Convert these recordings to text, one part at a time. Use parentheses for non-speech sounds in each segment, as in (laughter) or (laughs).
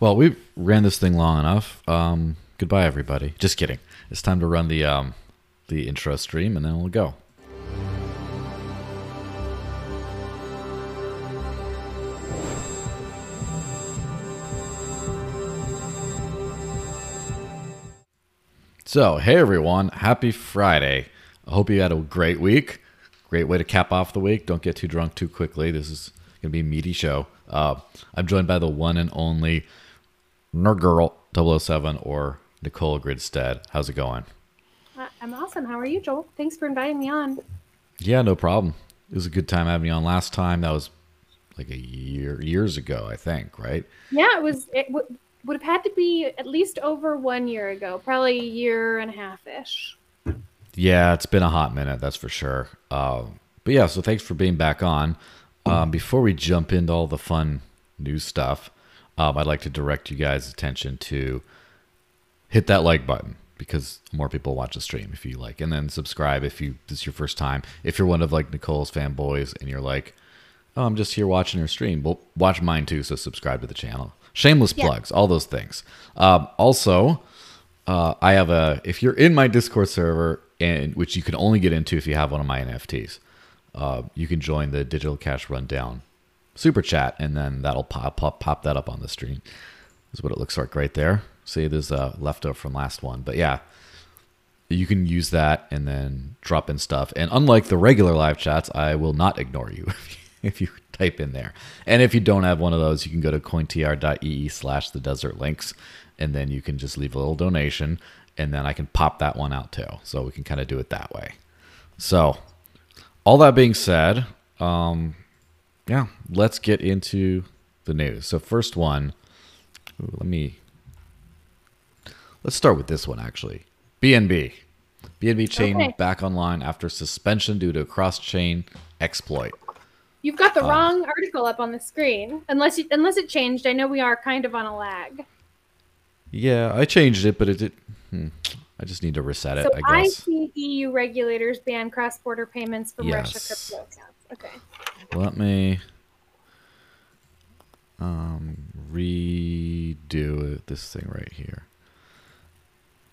Well, we ran this thing long enough. Um, goodbye, everybody. Just kidding. It's time to run the um, the intro stream, and then we'll go. So, hey everyone, happy Friday. I hope you had a great week. Great way to cap off the week. Don't get too drunk too quickly. This is going to be a meaty show. Uh, I'm joined by the one and only Nerd Girl 007 or Nicole Gridstead. How's it going? Uh, I'm awesome. How are you, Joel? Thanks for inviting me on. Yeah, no problem. It was a good time having you on last time. That was like a year, years ago, I think, right? Yeah, it was. It w- would have had to be at least over one year ago, probably a year and a half ish. Yeah, it's been a hot minute, that's for sure. Uh, but yeah, so thanks for being back on. Um, before we jump into all the fun new stuff, um, I'd like to direct you guys' attention to hit that like button because more people watch the stream if you like, and then subscribe if you this is your first time. If you're one of like Nicole's fanboys and you're like, oh, I'm just here watching her stream, well, watch mine too. So subscribe to the channel. Shameless Yeah. plugs, all those things. Um, also, uh, I have a if you're in my Discord server, and which you can only get into if you have one of my NFTs, uh, you can join the Digital Cash Rundown super chat, and then that'll pop pop pop that up on the screen. Is what it looks like right there. See, there's a leftover from last one, but yeah, you can use that and then drop in stuff. And unlike the regular live chats, I will not ignore you (laughs) if you type in there. And if you don't have one of those, you can go to cointr.ee slash the desert links, and then you can just leave a little donation, and then I can pop that one out too. So we can kind of do it that way. So, all that being said, um, yeah, let's get into the news. So, first one, ooh, let me let's start with this one actually. BNB. BNB chain Okay. back online after suspension due to cross-chain exploit. You've got the wrong article up on the screen, unless you, unless it changed. I know we are kind of on a lag. Yeah, I changed it, but it did. Hmm, I just need to reset it, so I guess. see EU regulators ban cross-border payments from Russia crypto accounts. Okay. Let me um, redo this thing right here.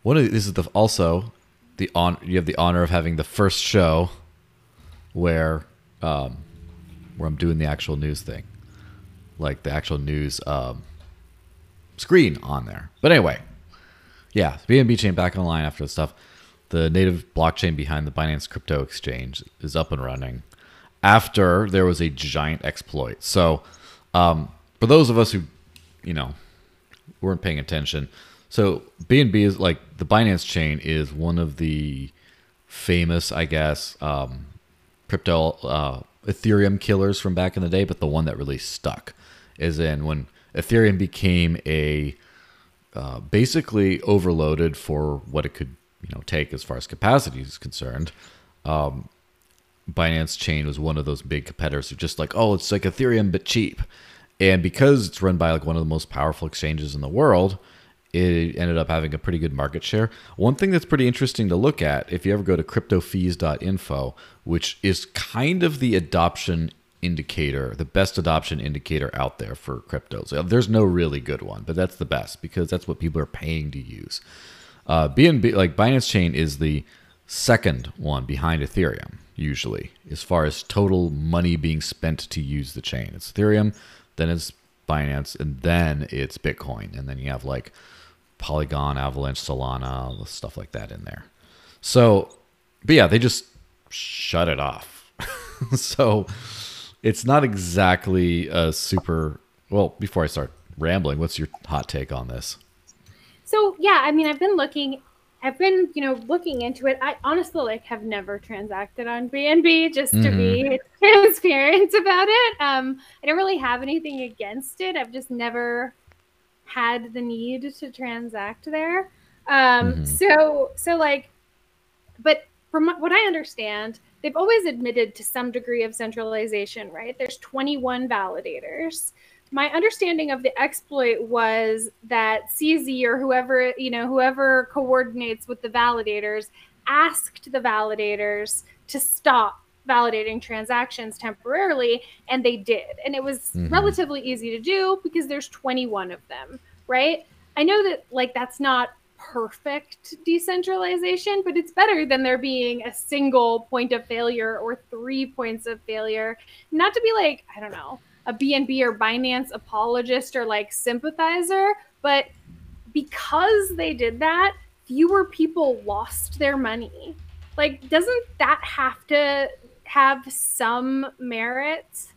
One of this is the also the on you have the honor of having the first show where um, where I'm doing the actual news thing, like the actual news um, screen on there. But anyway, yeah, BNB chain back online after the stuff. The native blockchain behind the Binance crypto exchange is up and running after there was a giant exploit. So, um, for those of us who, you know, weren't paying attention, so BNB is like the Binance chain is one of the famous, I guess, um, crypto uh, Ethereum killers from back in the day, but the one that really stuck is in when Ethereum became a uh, basically overloaded for what it could you know take as far as capacity is concerned. Um, Binance Chain was one of those big competitors who just like, oh, it's like Ethereum but cheap, and because it's run by like one of the most powerful exchanges in the world, it ended up having a pretty good market share. One thing that's pretty interesting to look at, if you ever go to cryptofees.info, which is kind of the adoption indicator, the best adoption indicator out there for cryptos. Uh, There's no really good one, but that's the best because that's what people are paying to use. Uh, BNB, like Binance Chain, is the second one behind Ethereum, usually, as far as total money being spent to use the chain. It's Ethereum, then it's Binance, and then it's Bitcoin. And then you have like Polygon, Avalanche, Solana, stuff like that in there. So, but yeah, they just shut it off. (laughs) so it's not exactly a super. Well, before I start rambling, what's your hot take on this? So yeah, I mean, I've been looking, I've been you know looking into it. I honestly like have never transacted on BNB just to be (laughs) transparent about it. Um, I don't really have anything against it. I've just never had the need to transact there. Um, Mhm. so so like, but from what I understand, they've always admitted to some degree of centralization, right? There's 21 validators. My understanding of the exploit was that CZ or whoever, you know, whoever coordinates with the validators asked the validators to stop validating transactions temporarily and they did and it was Mhm. relatively easy to do because there's 21 of them right? I know that like that's not perfect decentralization, but it's better than there being a single point of failure or three points of failure. Not to be like, I don't know, a BNB or Binance apologist or like sympathizer, but because they did that, fewer people lost their money. Like, doesn't that have to have some merit?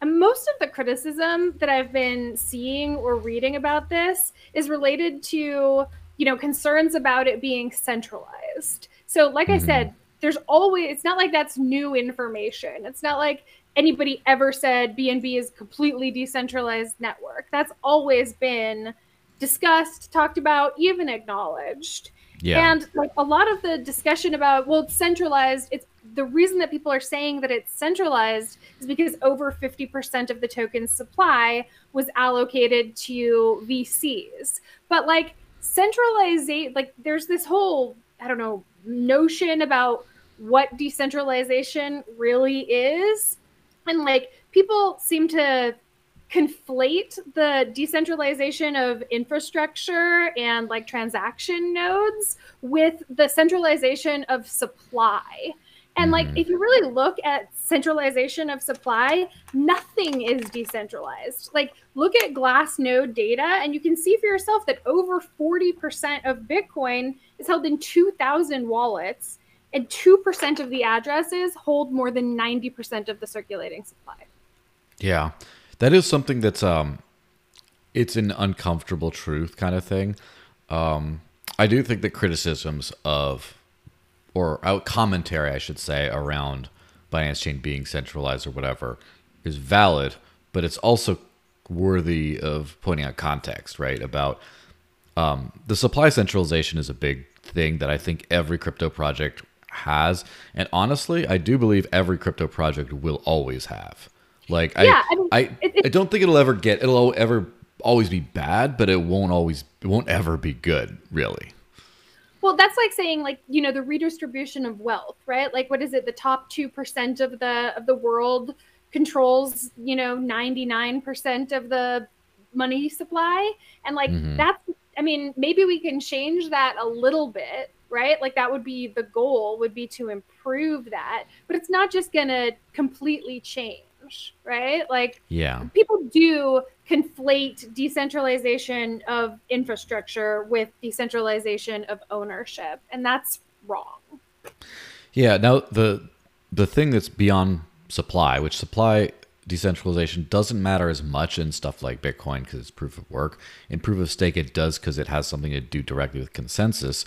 And most of the criticism that I've been seeing or reading about this is related to, you know, concerns about it being centralized. So, like mm-hmm. I said, there's always, it's not like that's new information. It's not like anybody ever said BNB is completely decentralized network. That's always been discussed, talked about, even acknowledged. Yeah. And like a lot of the discussion about well, it's centralized. It's the reason that people are saying that it's centralized is because over 50% of the token supply was allocated to VCs. But like centralization, like there's this whole I don't know notion about what decentralization really is, and like people seem to conflate the decentralization of infrastructure and like transaction nodes with the centralization of supply. And like, mm-hmm. if you really look at centralization of supply, nothing is decentralized. Like, look at Glassnode data, and you can see for yourself that over 40% of Bitcoin is held in 2,000 wallets, and 2% of the addresses hold more than 90% of the circulating supply. Yeah that is something that's um it's an uncomfortable truth kind of thing. Um, I do think that criticisms of or out commentary, I should say, around Binance Chain being centralized or whatever is valid, but it's also worthy of pointing out context, right? About um, the supply centralization is a big thing that I think every crypto project has, and honestly, I do believe every crypto project will always have. Like yeah, I, I, mean, I, it, it, I don't think it'll ever get it'll ever always be bad, but it won't always it won't ever be good, really. Well, that's like saying like, you know, the redistribution of wealth, right? Like what is it? The top 2% of the of the world controls, you know, 99% of the money supply. And like mm-hmm. that's I mean, maybe we can change that a little bit, right? Like that would be the goal would be to improve that, but it's not just going to completely change right? Like, yeah, people do conflate decentralization of infrastructure with decentralization of ownership, and that's wrong. Yeah. Now the the thing that's beyond supply, which supply decentralization doesn't matter as much in stuff like Bitcoin because it's proof of work. In proof of stake, it does because it has something to do directly with consensus.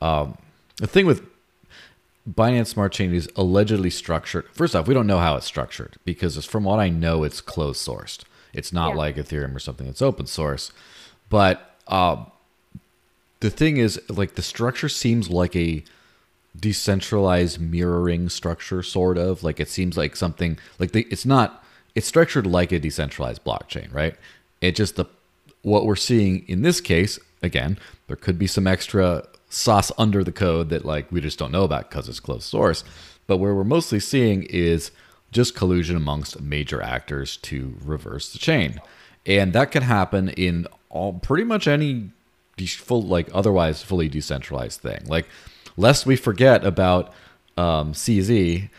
Um, the thing with Binance Smart Chain is allegedly structured. First off, we don't know how it's structured because, from what I know, it's closed sourced. It's not yeah. like Ethereum or something that's open source. But uh, the thing is, like, the structure seems like a decentralized mirroring structure, sort of. Like, it seems like something like the, it's not. It's structured like a decentralized blockchain, right? It just the what we're seeing in this case. Again, there could be some extra sauce under the code that like we just don't know about because it's closed source. But where we're mostly seeing is just collusion amongst major actors to reverse the chain, and that can happen in all pretty much any full like otherwise fully decentralized thing. Like, lest we forget about um, CZ.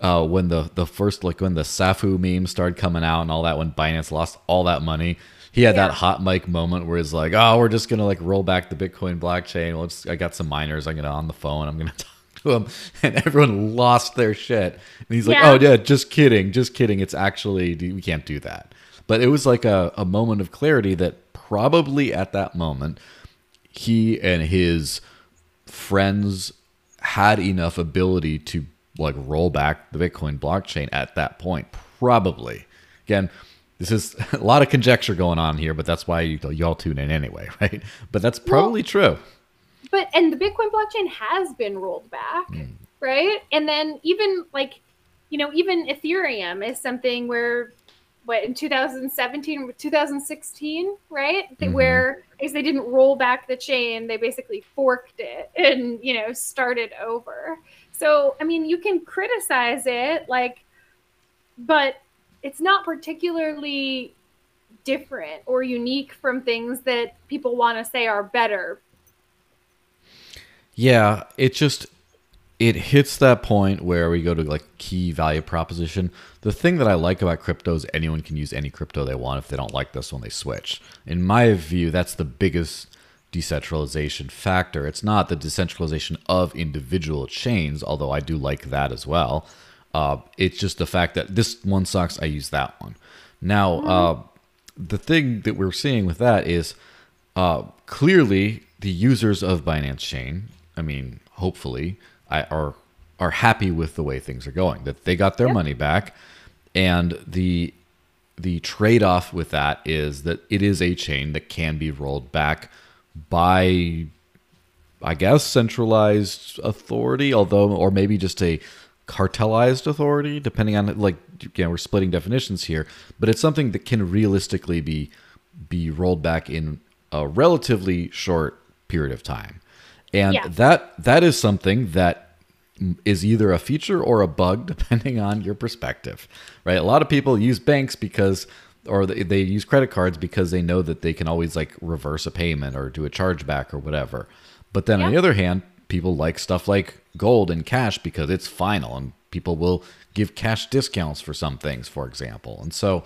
Uh, when the the first like when the Safu meme started coming out and all that, when Binance lost all that money, he had yeah. that hot mic moment where he's like, "Oh, we're just gonna like roll back the Bitcoin blockchain. Well, I got some miners. I'm gonna on the phone. I'm gonna (laughs) talk to them," and everyone lost their shit. And he's like, yeah. "Oh yeah, just kidding, just kidding. It's actually we can't do that." But it was like a, a moment of clarity that probably at that moment he and his friends had enough ability to like roll back the Bitcoin blockchain at that point. Probably. Again, this is (laughs) a lot of conjecture going on here, but that's why you, y'all tune in anyway, (laughs) right? But that's probably well, true. But and the Bitcoin blockchain has been rolled back, mm. right? And then even like, you know, even Ethereum is something where what in 2017 2016 right mm-hmm. where because they didn't roll back the chain they basically forked it (laughs) and you know started over so i mean you can criticize it like but it's not particularly different or unique from things that people want to say are better. Yeah, it just it hits that point where we go to like key value proposition. The thing that I like about crypto is anyone can use any crypto they want. If they don't like this one, they switch. In my view, that's the biggest decentralization factor. It's not the decentralization of individual chains, although I do like that as well. Uh, it's just the fact that this one sucks, I use that one. Now, uh, the thing that we're seeing with that is uh, clearly the users of Binance Chain, I mean, hopefully, I, are are happy with the way things are going. That they got their money back, and the the trade off with that is that it is a chain that can be rolled back by I guess centralized authority, although or maybe just a cartelized authority, depending on like again, we're splitting definitions here, but it's something that can realistically be be rolled back in a relatively short period of time. And Yeah. that that is something that is either a feature or a bug (laughs) depending on your perspective. Right? A lot of people use banks because or they, they use credit cards because they know that they can always like reverse a payment or do a chargeback or whatever. But then on the other hand, people like stuff like gold and cash because it's final and people will give cash discounts for some things, for example. And so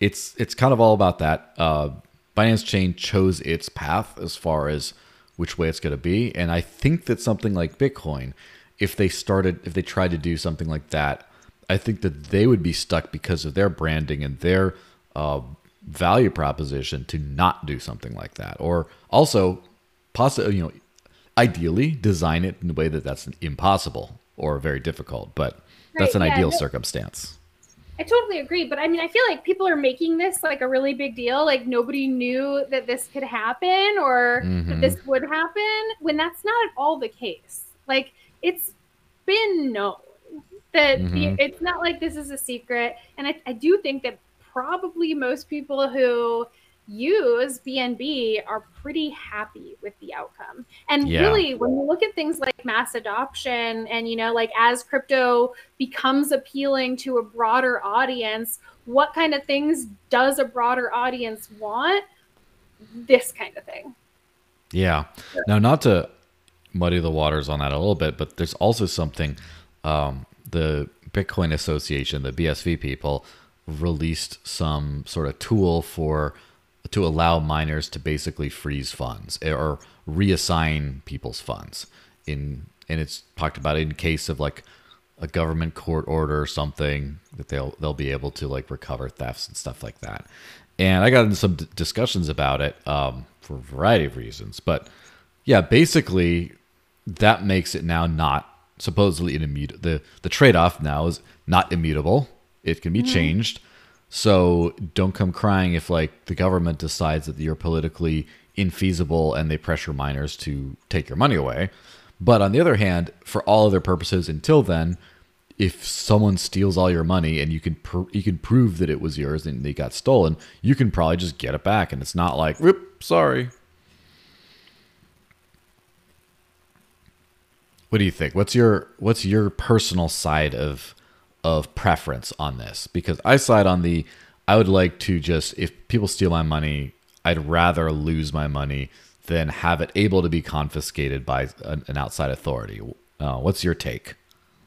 it's it's kind of all about that. Uh, Binance Chain chose its path as far as which way it's going to be, and I think that something like Bitcoin, if they started, if they tried to do something like that, I think that they would be stuck because of their branding and their uh, value proposition to not do something like that, or also, possibly, you know, ideally design it in a way that that's impossible or very difficult, but that's an yeah, ideal no- circumstance. I totally agree, but I mean, I feel like people are making this like a really big deal. Like nobody knew that this could happen or Mhm. that this would happen when that's not at all the case. Like it's been known that the- Mhm. it's not like this is a secret. And I, I do think that probably most people who use BNB are pretty happy with the outcome. And Yeah. really, when you look at things like mass adoption and, you know, like as crypto becomes appealing to a broader audience, what kind of things does a broader audience want? This kind of thing. Yeah. Now, not to muddy the waters on that a little bit, but there's also something um, the Bitcoin Association, the BSV people, released some sort of tool for to allow miners to basically freeze funds or reassign people's funds in and it's talked about in case of like a government court order or something that they'll they'll be able to like recover thefts and stuff like that. And I got into some d- discussions about it um, for a variety of reasons, but yeah, basically that makes it now not supposedly immutable. The the trade off now is not immutable. It can be changed. So don't come crying if like the government decides that you're politically infeasible and they pressure miners to take your money away. But on the other hand, for all other purposes until then, if someone steals all your money and you can pr- you can prove that it was yours and they got stolen, you can probably just get it back and it's not like, "Whoop, sorry." What do you think? What's your what's your personal side of of preference on this? Because I side on the I would like to just if people steal my money, I'd rather lose my money than have it able to be confiscated by an, an outside authority. Uh, what's your take?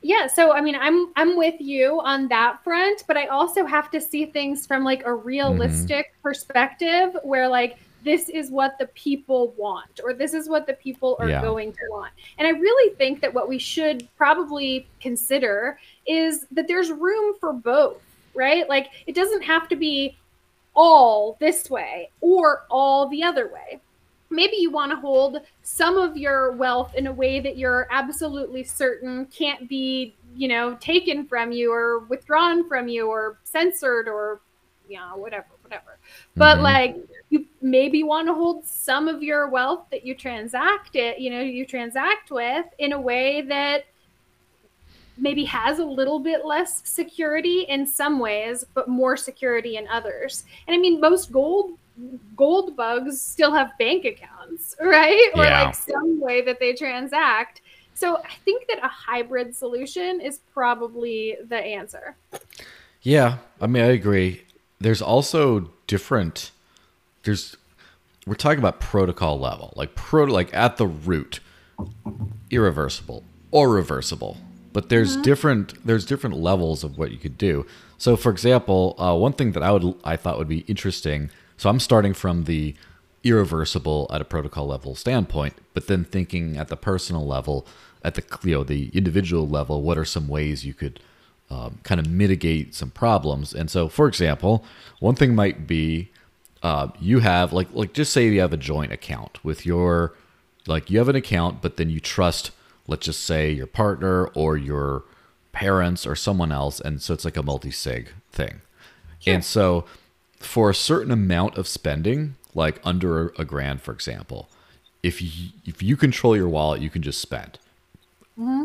Yeah, so I mean, I'm I'm with you on that front, but I also have to see things from like a realistic perspective where like this is what the people want or this is what the people are Yeah. going to want. And I really think that what we should probably consider is that there's room for both, right? Like it doesn't have to be all this way or all the other way maybe you want to hold some of your wealth in a way that you're absolutely certain can't be you know taken from you or withdrawn from you or censored or you know whatever whatever but Mhm. like maybe want to hold some of your wealth that you transact it you know you transact with in a way that maybe has a little bit less security in some ways but more security in others and i mean most gold gold bugs still have bank accounts (laughs) right or Yeah. like some way that they transact so i think that a hybrid solution is probably the answer Yeah, I mean, I agree. There's also different. There's we're talking about protocol level, like pro, like at the root, irreversible or reversible. But there's different there's different levels of what you could do. So, for example, uh, one thing that I would I thought would be interesting. So I'm starting from the irreversible at a protocol level standpoint, but then thinking at the personal level, at the you know the individual level, what are some ways you could um, kind of mitigate some problems? And so, for example, one thing might be uh, you have like like just say you have a joint account with your like you have an account, but then you trust let's just say your partner or your parents or someone else, and so it's like a multi sig thing. And so, for a certain amount of spending, like under a grand, for example, if you, if you control your wallet, you can just spend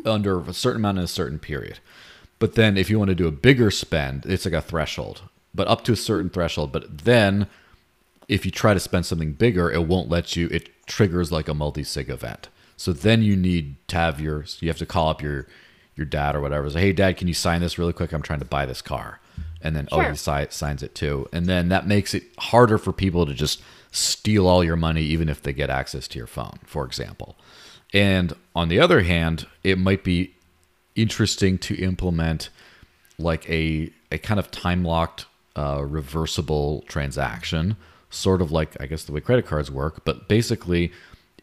under a certain amount in a certain period. But then, if you want to do a bigger spend, it's like a threshold, but up to a certain threshold. But then, if you try to spend something bigger, it won't let you. It triggers like a multi sig event. So then you need to have your. You have to call up your your dad or whatever. Say, hey, dad, can you sign this really quick? I'm trying to buy this car. And then oh, he si- signs it too. And then that makes it harder for people to just steal all your money, even if they get access to your phone, for example. And on the other hand, it might be interesting to implement like a a kind of time locked uh, reversible transaction, sort of like I guess the way credit cards work. But basically,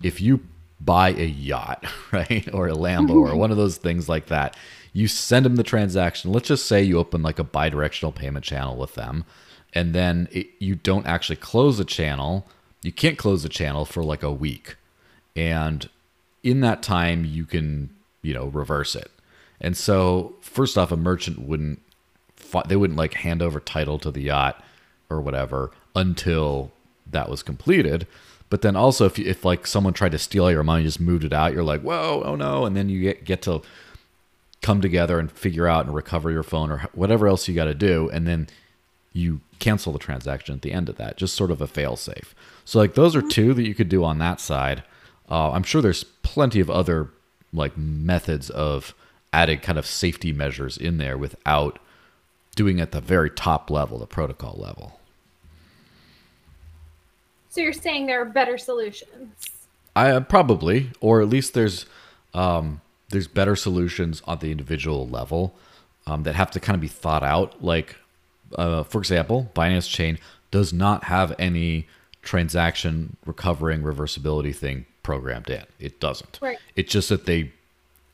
if you buy a yacht, (laughs) right, or a Lambo, or one of those things like that, you send them the transaction. Let's just say you open like a bi-directional payment channel with them, and then it, you don't actually close the channel. You can't close the channel for like a week, and in that time you can you know reverse it. And so, first off, a merchant wouldn't they wouldn't like hand over title to the yacht or whatever until that was completed. But then also, if if like someone tried to steal your money, just moved it out, you're like, whoa, oh no, and then you get get to come together and figure out and recover your phone or whatever else you got to do, and then you cancel the transaction at the end of that. Just sort of a fail safe. So like those are two that you could do on that side. Uh, I'm sure there's plenty of other like methods of adding kind of safety measures in there without doing at the very top level, the protocol level. So you're saying there are better solutions. I uh, probably, or at least there's um, there's better solutions on the individual level um, that have to kind of be thought out. Like, uh, for example, Binance Chain does not have any transaction recovering reversibility thing programmed in. It doesn't. Right. It's just that they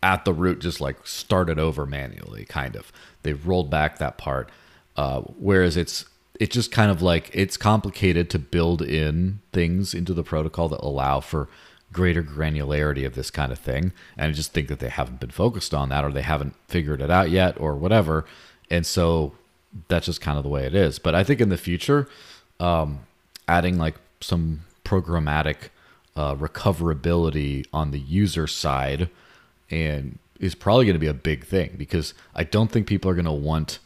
at the root just like started over manually, kind of. They've rolled back that part. Uh, whereas it's it's just kind of like it's complicated to build in things into the protocol that allow for greater granularity of this kind of thing. And I just think that they haven't been focused on that or they haven't figured it out yet or whatever. And so that's just kind of the way it is. But I think in the future, um, adding like some programmatic uh, recoverability on the user side and is probably going to be a big thing because I don't think people are going to want.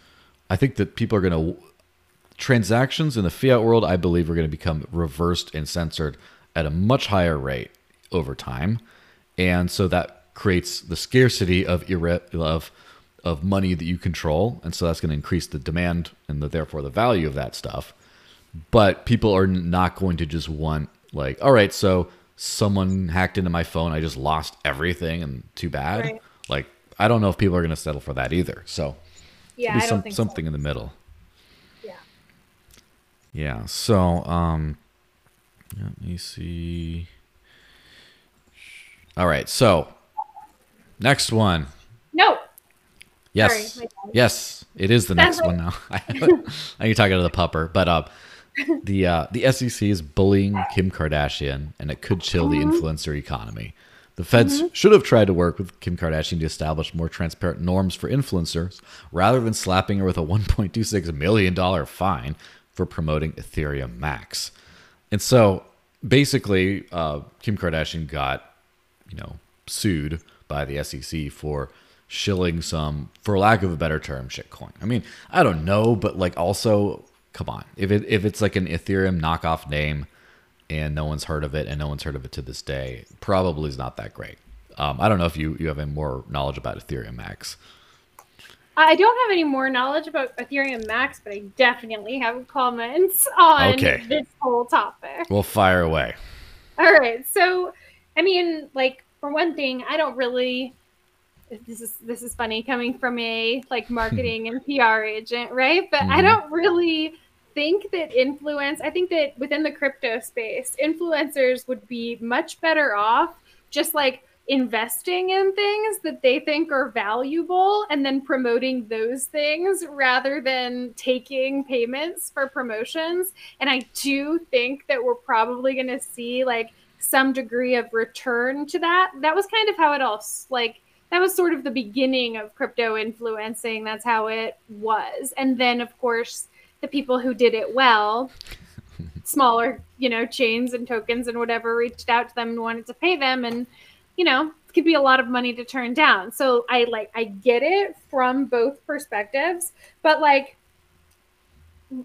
I think that people are going to transactions in the fiat world. I believe are going to become reversed and censored at a much higher rate over time, and so that creates the scarcity of irre- of of money that you control, and so that's going to increase the demand and the, therefore the value of that stuff. But people are not going to just want like, all right, so someone hacked into my phone, I just lost everything, and too bad. Right. Like, I don't know if people are going to settle for that either. So, Yeah, be I don't some, something in the middle. Yeah. So, um, let me see. All right. So, next one. No. Yes. Sorry, yes, it is the next one now. (laughs) I you talking to the pupper, but uh, the uh, the SEC is bullying Kim Kardashian, and it could chill the influencer economy. The feds should have tried to work with Kim Kardashian to establish more transparent norms for influencers, rather than slapping her with a 1.26 million dollar fine for promoting Ethereum Max. And so, basically, uh, Kim Kardashian got you know, sued by the SEC for shilling some, for lack of a better term, shitcoin. I mean, I don't know, but like also, come on, if it if it's like an Ethereum knockoff name and no one's heard of it and no one's heard of it to this day, probably is not that great. Um, I don't know if you you have any more knowledge about Ethereum Max. I don't have any more knowledge about Ethereum Max, but I definitely have comments on Okay. this whole topic. We'll fire away. All right. So, I mean, like for one thing, I don't really this is this is funny coming from a like (laughs) marketing and PR agent, right? But I Mhm. don't really think that influence, I think that within the crypto space, influencers would be much better off just like investing in things that they think are valuable and then promoting those things rather than taking payments for promotions. And I do think that we're probably going to see like some degree of return to that. That was kind of how it all like that was sort of the beginning of crypto influencing. That's how it was. And then of course the people who did it well (laughs) smaller, you know, chains and tokens and whatever reached out to them and wanted to pay them and you know, it could be a lot of money to turn down. So I like I get it from both perspectives, but like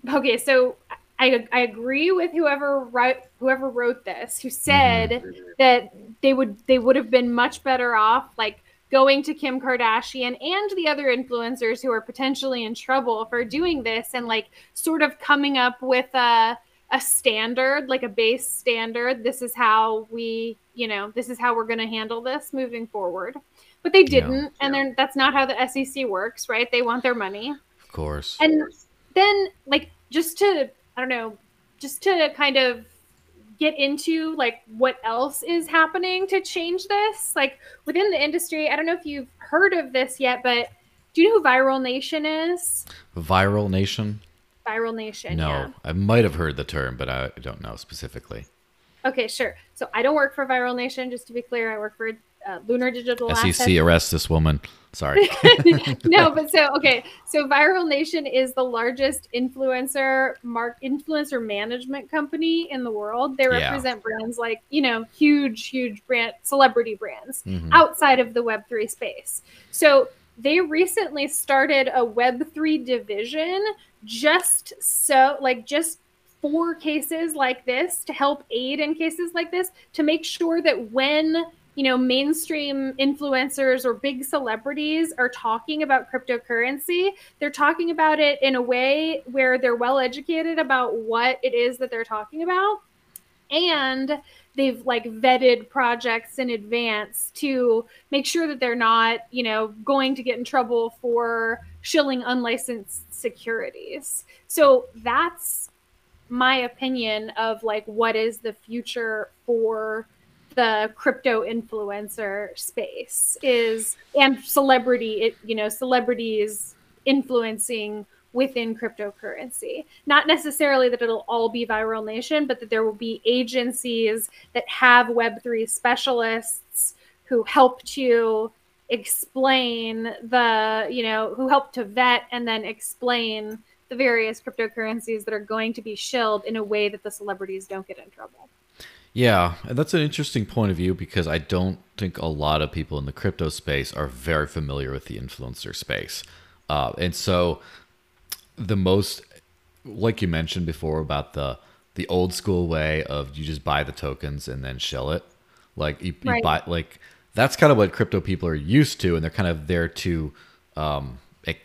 okay, so I I agree with whoever wrote whoever wrote this who mm-hmm. said that they would they would have been much better off like going to Kim Kardashian and the other influencers who are potentially in trouble for doing this and like sort of coming up with a a standard like a base standard. This is how we you know this is how we're going to handle this moving forward. But they didn't and they're, that's not how the SEC works right? They want their money. Of course. and then like just to i don't know just to kind of get into like what else is happening to change this like within the industry i don't know if you've heard of this yet but do you know who viral nation is? Viral Nation? Viral nation No, yeah I might have heard the term, but I don't know specifically. okay sure so i don't work for viral nation just to be clear i work for uh, lunar digital SEC Assets. arrest this woman. Sorry. (laughs) no, but so okay. So Viral Nation is the largest influencer mark influencer management company in the world. They Yeah. represent brands like, you know, huge, huge brand celebrity brands Mhm. outside of the Web3 space. So they recently started a Web3 division just so like just for cases like this to help aid in cases like this to make sure that when you know mainstream influencers or big celebrities are talking about cryptocurrency they're talking about it in a way where they're well educated about what it is that they're talking about. And they've like vetted projects in advance to make sure that they're not you know going to get in trouble for shilling unlicensed securities. So that's my opinion of like what is the future for the crypto influencer space is and celebrity it you know celebrities influencing within cryptocurrency not necessarily that it'll all be viral nation but that there will be agencies that have web3 specialists who help to explain the you know who help to vet and then explain the various cryptocurrencies that are going to be shilled in a way that the celebrities don't get in trouble Yeah, and that's an interesting point of view because I don't think a lot of people in the crypto space are very familiar with the influencer space. Uh, and so the most like you mentioned before about the the old school way of you just buy the tokens and then shell it. Like you, you buy like that's kind of what crypto people are used to and they're kind of there to um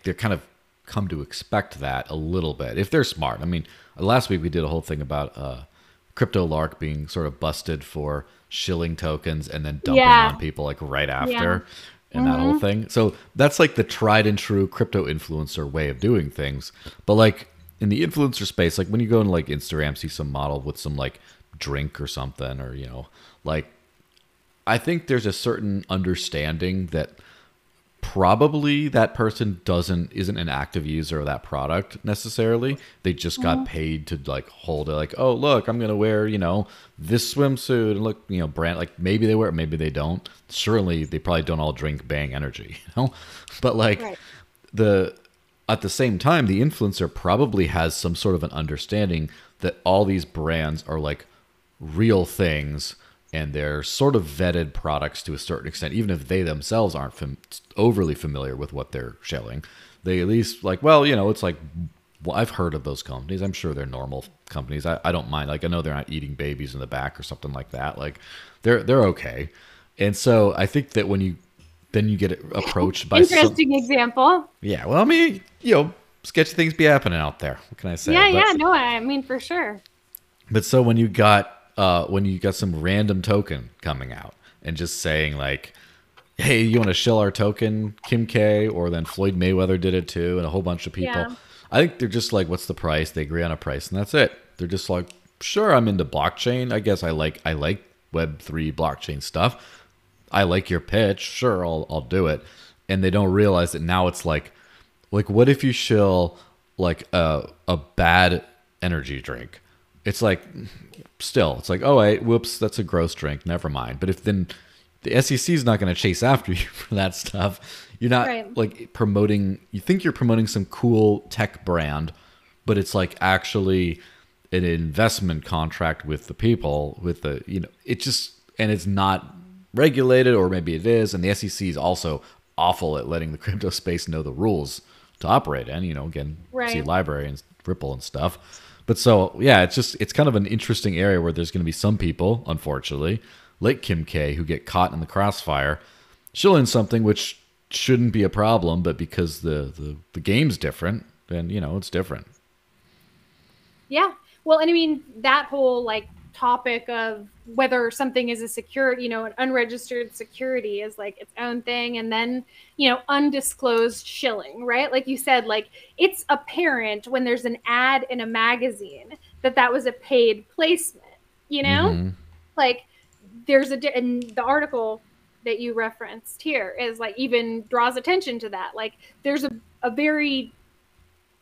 they're kind of come to expect that a little bit if they're smart. I mean, last week we did a whole thing about uh crypto lark being sort of busted for shilling tokens and then dumping Yeah. on people like right after Yeah. And that whole mm-hmm. thing. So that's like the tried and true crypto influencer way of doing things. But like in the influencer space, like when you go into like Instagram, see some model with some like drink or something, or you know, like I think there's a certain understanding that probably that person doesn't isn't an active user of that product necessarily. They just got mm-hmm. paid to like hold it like oh look i'm gonna wear you know this swimsuit and look you know brand like maybe they wear it maybe they don't. Certainly they probably don't all drink bang energy (laughs) you know? But like Right. the at the same time the influencer probably has some sort of an understanding that all these brands are like real things and they're sort of vetted products to a certain extent even if they themselves aren't fam- overly familiar with what they're shelling they at least like well you know it's like well, I've heard of those companies. I'm sure they're normal companies. I, I don't mind. Like I know they're not eating babies in the back or something like that. Like they're they're okay. And so I think that when you then you get approached by some, Interesting example. yeah. Well, I mean, you know, sketchy things be happening out there. What can I say? Yeah, But- yeah, no, I mean for sure. But so when you got uh when you got some random token coming out and just saying like, "Hey, you want to shill our token, Kim K?" Or then Floyd Mayweather did it too, and a whole bunch of people. Yeah. I think they're just like, "What's the price?" They agree on a price, and that's it. They're just like, "Sure, I'm into blockchain. I guess I like I like Web three blockchain stuff. I like your pitch. Sure, I'll I'll do it." And they don't realize that now it's like, like what if you shill like a a bad energy drink? It's like still, it's like, oh wait, whoops, that's a gross drink. Never mind. But if then the SEC is not going to chase after (laughs) you for that stuff, you're not Right. like promoting. You think you're promoting some cool tech brand, but it's like actually an investment contract with the people. With the you know, it just and it's not regulated, or maybe it is. And the SEC is also awful at letting the (laughs) crypto space know the rules to operate in. You know, again, see LBRY and Ripple and stuff. But so yeah, it's just it's kind of an interesting area where there's going to be some people, unfortunately, like Kim K, who get caught in the crossfire, shilling something which shouldn't be a problem, but because the the, the game's different, then you know it's different. Yeah. Well, and I mean that whole like topic of whether something is a security, you know, an unregistered security is like its own thing, and then you know, undisclosed shilling, right? Like you said, like it's apparent when there's an ad in a magazine that that was a paid placement. You know, Mhm. like there's a di- and the article that you referenced here is like even draws attention to that like there's a, a very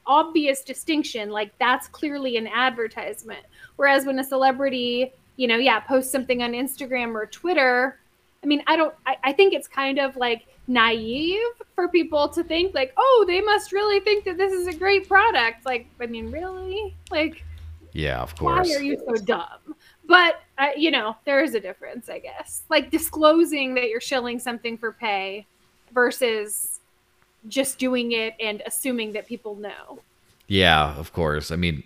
obvious distinction like that's clearly an advertisement whereas when a celebrity you know yeah posts something on instagram or twitter i mean i don't i, I think it's kind of like naive for people to think like oh they must really think that this is a great product like i mean really like Yeah, of course. why are you so dumb? But uh, you know, there is a difference, I guess. Like disclosing that you're shilling something for pay versus just doing it and assuming that people know. Yeah, of course. I mean,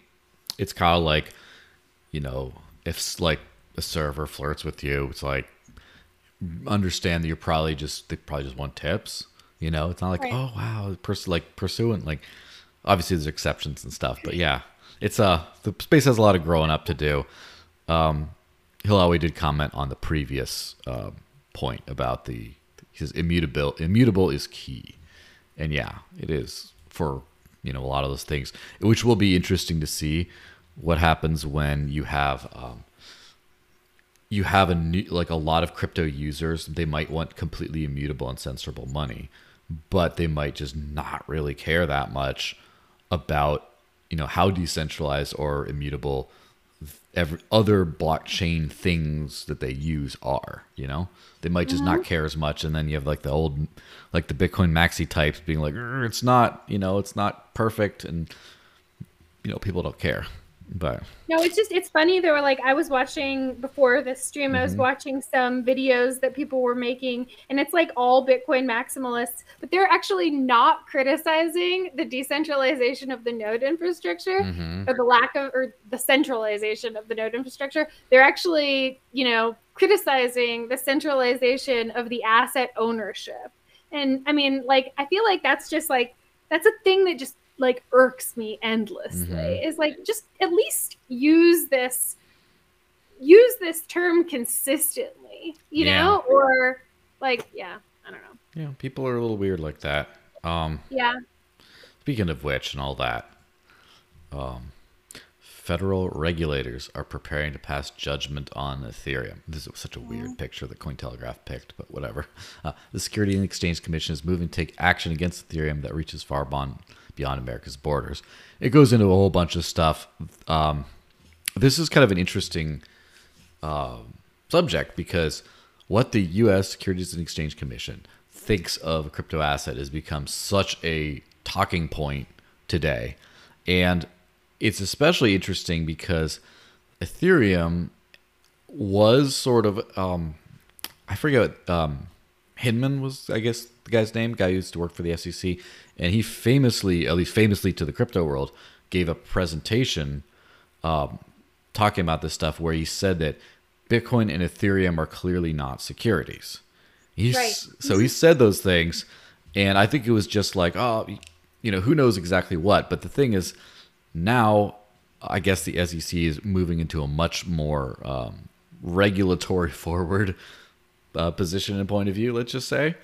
it's kind of like, you know, if like a server flirts with you, it's like understand that you're probably just they probably just want tips. You know, it's not like Right. oh wow, the person like pursuing like obviously there's exceptions and stuff, but yeah, it's uh the space has a lot of growing up to do. Um, Hilawi did comment on the previous uh, point about the his immutable immutable is key, and yeah, it is for you know a lot of those things, which will be interesting to see what happens when you have um, you have a new like a lot of crypto users they might want completely immutable and censorable money but they might just not really care that much about you know how decentralized or immutable every other blockchain things that they use are you know? They might just not care as much and then you have like the old like the bitcoin maxi types being like "Er, it's not you know it's not perfect and you know people don't care but No, it's just it's funny. They were like I was watching before this stream. I was Mhm. watching some videos that people were making, and it's like all Bitcoin maximalists, but they're actually not criticizing the decentralization of the node infrastructure. mhm. or the lack of or the centralization of the node infrastructure they're actually you know criticizing the centralization of the asset ownership and i mean like i feel like that's just like that's a thing that just like irks me endlessly Mhm. is like just at least use this use this term consistently you Yeah. know or like yeah i don't know yeah people are a little weird like that um yeah Speaking of which and all that, um, federal regulators are preparing to pass judgment on Ethereum. This is such a weird picture that Cointelegraph picked, but whatever. (laughs) Uh, the Security and Exchange Commission is moving to take action against Ethereum that reaches far beyond, beyond America's borders. It goes into a whole bunch of stuff. Um, this is kind of an interesting um, subject because what the U.S. Securities and Exchange Commission thinks of a crypto asset has become such a talking point today, and it's especially interesting because Ethereum was sort of um, I forget um, Hinman was I guess the guy's name, guy who used to work for the SEC, and he famously, at least famously to the crypto world, gave a presentation um, talking about this stuff where he said that Bitcoin and Ethereum are clearly not securities. He's Right. so he said those things, and I think it was just like, oh, you know, who knows exactly what. But the thing is, now I guess the SEC is moving into a much more um, regulatory (laughs) forward uh, position and point of view. Let's just say,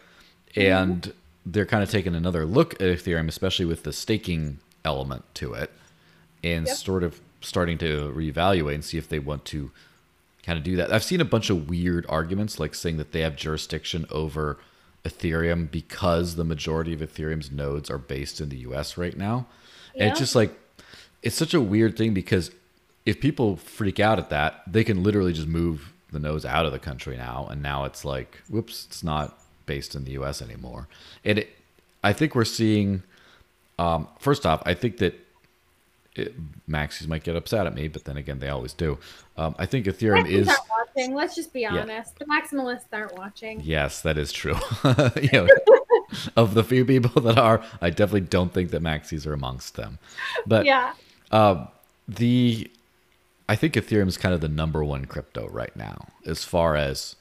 and they're kind of taking another look at Ethereum, especially with the staking element to it, and Yep. sort of starting to reevaluate and see if they want to kind of do that. I've seen a bunch of weird arguments, like saying that they have jurisdiction over Ethereum because the majority of Ethereum's nodes are based in the US right now. And it's just like, it's such a weird thing because if people freak out at that, they can literally just move the nodes out of the country now. And now it's like, whoops, it's not based in the US anymore. And it, I think we're seeing, um, first off, I think that it, Maxis might get upset at me, but then again, they always do. Um, I think Ethereum Maximals is. watching. Let's just be honest. The maximalists aren't watching. Yes, that is true. (laughs) know, of the few people that are, I definitely don't think that Maxis are amongst them. But Yeah. um, the, I think Ethereum is kind of the number one crypto right now, as far as,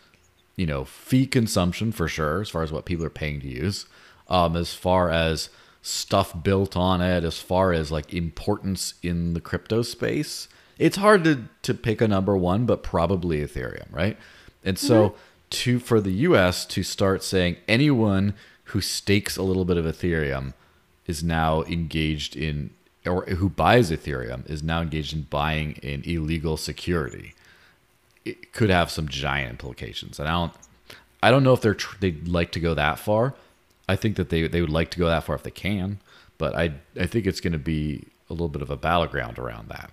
you know, fee consumption for sure, as far as what people are paying to use, um, as far as stuff built on it, as far as like importance in the crypto space. It's hard to to pick a number one, but probably Ethereum, right? And so to for the US to start saying anyone who stakes a little bit of Ethereum is now engaged in or who buys Ethereum is now engaged in buying an illegal security. It could have some giant implications. And I don't I don't know if they're tr- they'd like to go that far. I think that they they would like to go that far if they can, but I I think it's going to be a little bit of a battleground around that.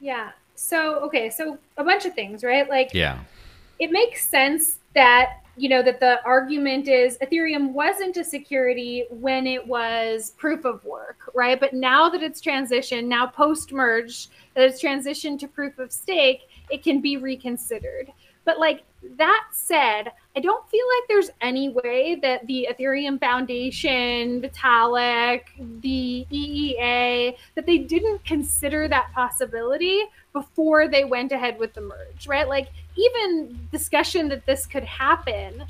Yeah. So, okay. So, a bunch of things, right? Like, Yeah. it makes sense that you know that the argument is ethereum wasn't a security when it was proof of work right? But now that it's transitioned now post merge that it's transitioned to proof of stake it can be reconsidered. But like that said i don't feel like there's any way that the ethereum foundation vitalik the eea that they didn't consider that possibility before they went ahead with the merge right? Like even discussion that this could happen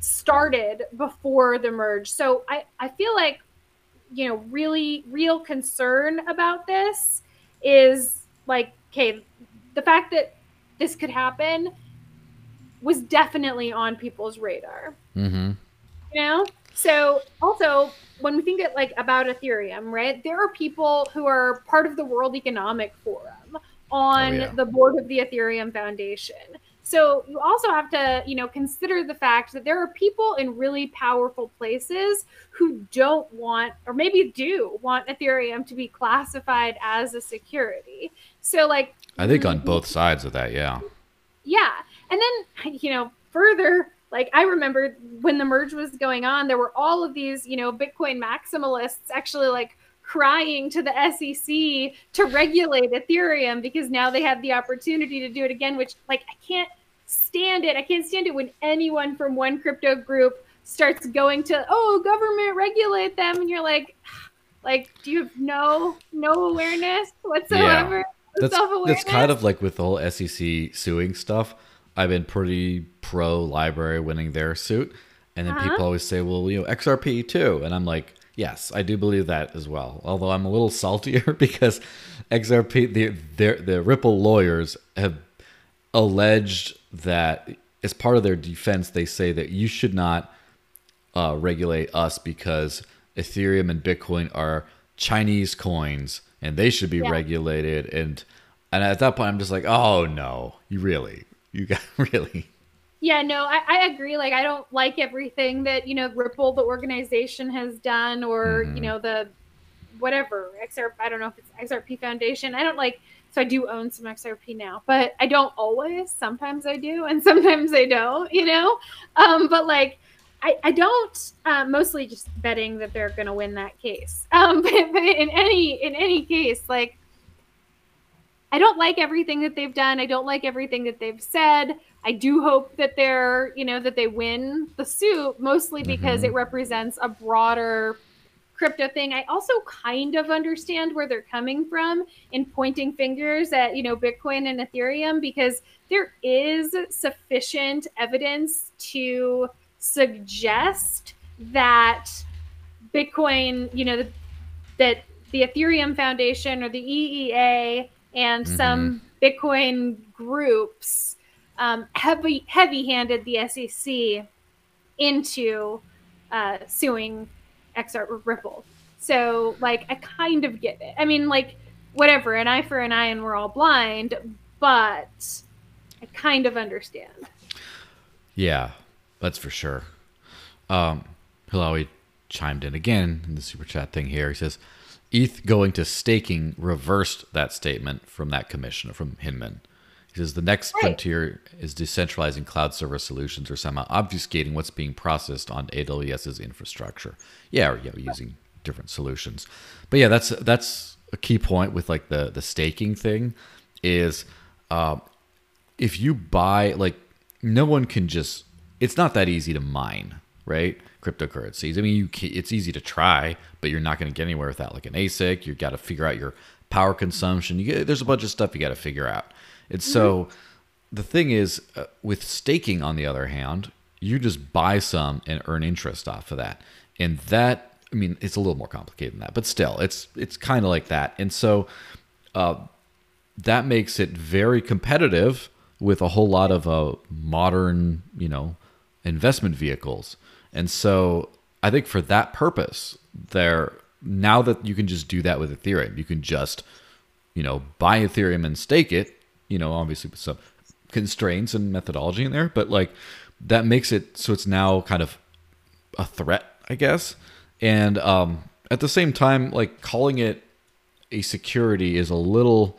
started before the merge. So I, I feel like, you know, really real concern about this is like, okay, the fact that this could happen was definitely on people's radar. Mm-hmm. You know? So also when we think it like about Ethereum, right? There are people who are part of the World Economic Forum Oh, on Oh, yeah. the board of the Ethereum Foundation. So you also have to, you know, consider the fact that there are people in really powerful places who don't want or maybe do want Ethereum to be classified as a security. So like I think on both sides of that, yeah. yeah. And then, you know, further, like I remember when the merge was going on, there were all of these, you know, Bitcoin maximalists actually like crying to the SEC to regulate Ethereum because now they have the opportunity to do it again, which like I can't stand it. I can't stand it when anyone from one crypto group starts going to, oh, government regulate them. And you're like, (sighs) like, do you have no no awareness whatsoever? That's Self-awareness? that's kind of like with the whole SEC suing stuff. I've been pretty pro LBRY winning their suit, and then Uh-huh. people always say, "Well, you know, XRP too," and I'm like, "Yes, I do believe that as well." Although I'm a little saltier (laughs) because XRP, the their the Ripple lawyers have alleged that as part of their defense, they say that you should not uh, regulate us because Ethereum and Bitcoin are Chinese coins and they should be Yeah. regulated. And and at that point, I'm just like, oh no, you really, you got (laughs) really, Yeah, no, I, I agree. Like, I don't like everything that, you know, Ripple, the organization, has done, or, Mhm. you know, the whatever, XRP, I don't know if it's XRP Foundation. I don't like, so I do own some XRP now, but I don't always. Sometimes I do, and (laughs) sometimes I don't, you know? Um, but like, I, I don't uh, mostly just betting that they're going to win that case. (laughs) Um, but, but in any in any case, like I don't like everything that they've done. I don't like everything that they've said. I do hope that they're, you know, that they win the suit mostly because Mhm. it represents a broader crypto thing. I also kind of understand where they're coming from in pointing fingers at, you know, Bitcoin and Ethereum because there is sufficient evidence to suggest that Bitcoin, you know, that the Ethereum Foundation or the EEA and mm-hmm. some Bitcoin groups um, heavy heavy handed the SEC into uh, suing XR Ripple. So like I kind of get it. I mean like whatever, an eye for an eye and we're all blind, but I kind of understand. Yeah, that's for sure. Um Hilawi chimed in again in the super chat thing here. He says ETH going to staking reversed that statement from that commissioner from Hinman. He says the next right. frontier is decentralizing cloud server solutions or somehow obfuscating what's being processed on AWS's infrastructure. Yeah, or, yeah, using different solutions. But yeah, that's that's a key point with like the the staking thing is uh, if you buy like no one can just it's not that easy to mine right cryptocurrencies. I mean, you can, it's easy to try, but you're not going to get anywhere without like an ASIC. You've got to figure out your power consumption. You get, there's a bunch of stuff you got to figure out. And so the thing is, uh, with staking, on the other hand, you just buy some and earn interest off of that. And that, I mean, it's a little more complicated than that, but still, it's it's kind of like that. And so uh, that makes it very competitive with a whole lot of uh, modern, you know, investment vehicles. And so I think for that purpose, there now that you can just do that with Ethereum, you can just, you know, buy Ethereum and stake it you know, obviously with some constraints and methodology in there, but like that makes it so it's now kind of a threat, I guess. And um, at the same time, like calling it a security is a little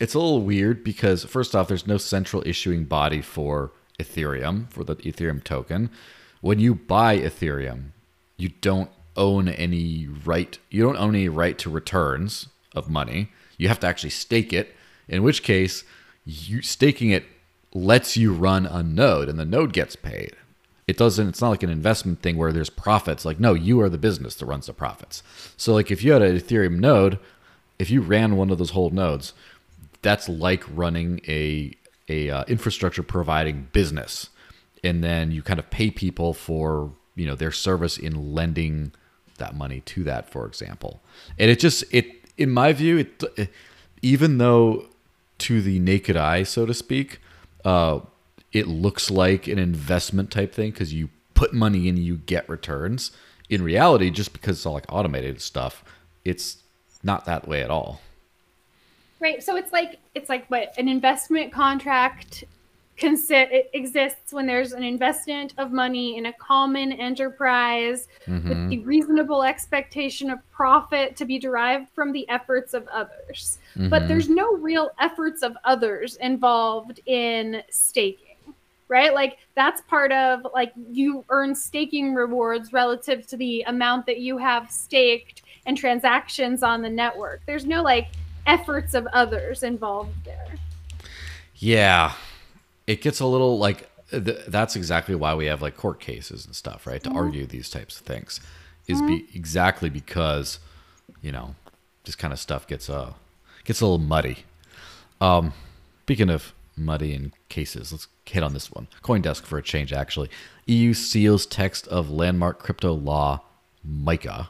it's a little weird because first off, there's no central issuing body for Ethereum for the Ethereum token. When you buy Ethereum, you don't own any right. You don't own any right to returns of money. You have to actually stake it, in which case you staking it lets you run a node and the node gets paid. It doesn't it's not like an investment thing where there's profits. Like no, you are the business that runs the profits. So like if you had an Ethereum node, if you ran one of those whole nodes, that's like running a a uh, infrastructure providing business. And then you kind of pay people for, you know, their service in lending that money to that, for example. And it just it in my view, it, it even though to the naked eye, so to speak, uh, it looks like an investment type thing because you put money in, you get returns. In reality, just because it's all like automated stuff, it's not that way at all. Right. So it's like it's like what an investment contract it exists when there's an investment of money in a common enterprise mm-hmm. with the reasonable expectation of profit to be derived from the efforts of others. Mm-hmm. But there's no real efforts of others involved in staking. Right? Like that's part of like you earn staking rewards relative to the amount that you have staked and transactions on the network. There's no like efforts of others involved there. Yeah, it gets a little like th- that's exactly why we have like court cases and stuff, right? To mm-hmm. argue these types of things is mm-hmm. be exactly because you know this kind of stuff gets uh gets a little muddy. Um, speaking of muddy in cases, let's hit on this one. CoinDesk for a change, actually. EU seals text of landmark crypto law MiCA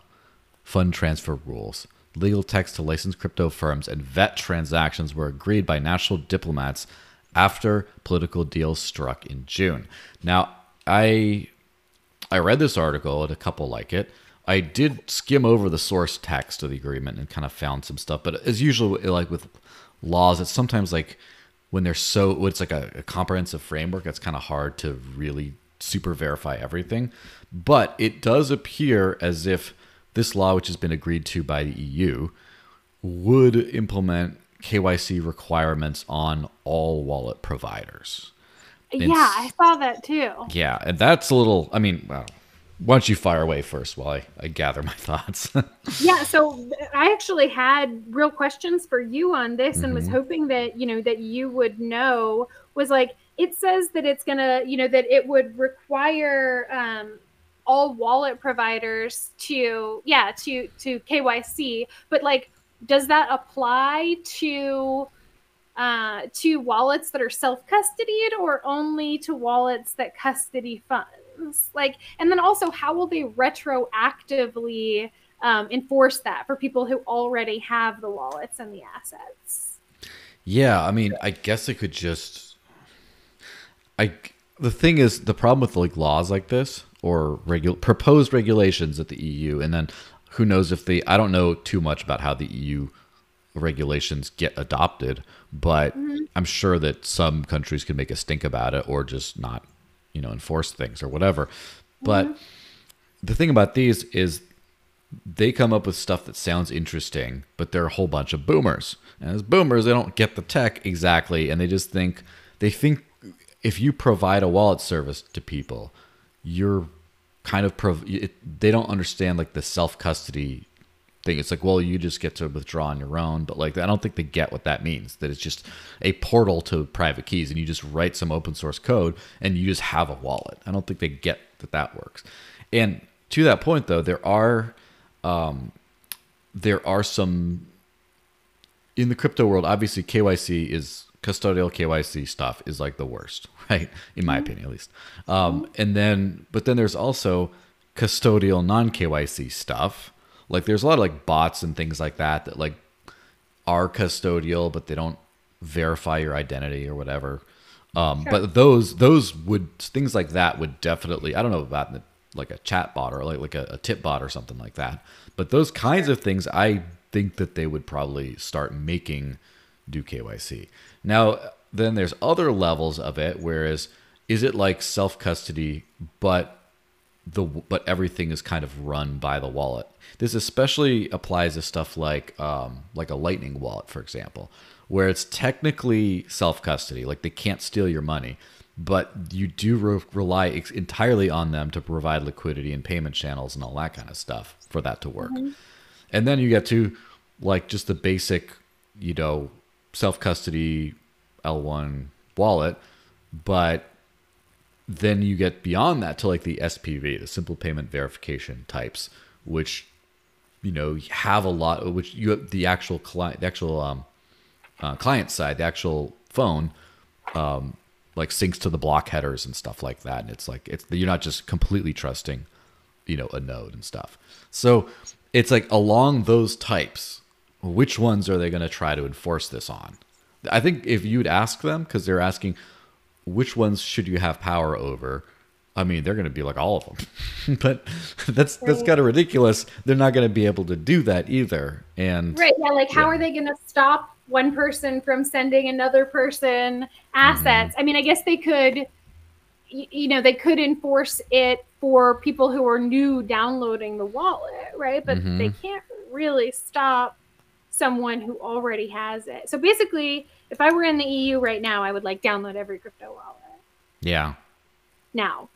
fund transfer rules. Legal text to licensed crypto firms and vet transactions were agreed by national diplomats after political deals struck in June. Now, I I read this article and a couple like it. I did skim over the source text of the agreement and kind of found some stuff, but as usual, like with laws, it's sometimes like when they're so it's like a, a comprehensive framework, it's kind of hard to really super verify everything. But it does appear as if this law, which has been agreed to by the EU, would implement KYC requirements on all wallet providers. And yeah, I saw that too. Yeah, and that's a little. I mean, well, why don't you fire away first while I, I gather my (laughs) thoughts? yeah, so I actually had real questions for you on this, mm-hmm. and was mm-hmm. hoping that you know that you would know. Was like it says that it's gonna, you know, that it would require um, all wallet providers to yeah to to KYC, but like does that apply to uh, to wallets that are self-custodied or only to wallets that custody funds? Like, and then also, how will they retroactively um, enforce that for people who already have the wallets and the assets? Yeah, I mean, I guess it could just. I the thing is the problem with like laws like this or regu- proposed regulations at the EU, and then who knows if they? I don't know too much about how the EU regulations get adopted, but mm-hmm. I'm sure that some countries can make a stink about it or just not, you know, enforce things or whatever. But mm-hmm. the thing about these is they come up with stuff that sounds interesting, but they're a whole bunch of boomers. And as boomers, they don't get the tech exactly, and they just think they think if you provide a wallet service to people, you're kind of prov- it, they don't understand like the self custody thing. It's like, well, you just get to withdraw on your own, but like I don't think they get what that means. That it's just a portal to private keys, and you just write some open source code, and you just have a wallet. I don't think they get that that works. And to that point, though, there are um, there are some in the crypto world. Obviously, KYC is custodial KYC stuff is like the worst, (laughs) right? In my mm-hmm. opinion, at least. Um, and then, but then there's also custodial non KYC stuff like there's a lot of like bots and things like that that like are custodial, but they don't verify your identity or whatever. Um, sure. But those those would things like that would definitely I don't know about the, like a chat bot or like like a, a tip bot or something like that. But those kinds sure. of things I think that they would probably start making do KYC. Now then there's other levels of it, whereas is it like self custody, but the but everything is kind of run by the wallet. This especially applies to stuff like um, like a Lightning wallet, for example, where it's technically self custody, like they can't steal your money, but you do re- rely ex- entirely on them to provide liquidity and payment channels and all that kind of stuff for that to work. Mm-hmm. And then you get to like just the basic, you know, self custody L1 wallet, but then you get beyond that to like the SPV, the simple payment verification types, which you know have a lot, which you have the actual client, the actual um, uh, client side, the actual phone, um, like syncs to the block headers and stuff like that, and it's like it's you're not just completely trusting, you know, a node and stuff. So it's like along those types, which ones are they going to try to enforce this on? I think if you'd ask them, because they're asking, which ones should you have power over? I mean, they're going to be like all of them, (laughs) but that's right. that's kind of ridiculous. They're not going to be able to do that either. And right, yeah, like how yeah. are they going to stop one person from sending another person assets? Mm-hmm. I mean, I guess they could, you know, they could enforce it for people who are new downloading the wallet, right? But mm-hmm. they can't really stop someone who already has it. So basically, if I were in the EU right now, I would like download every crypto wallet. Yeah. Now.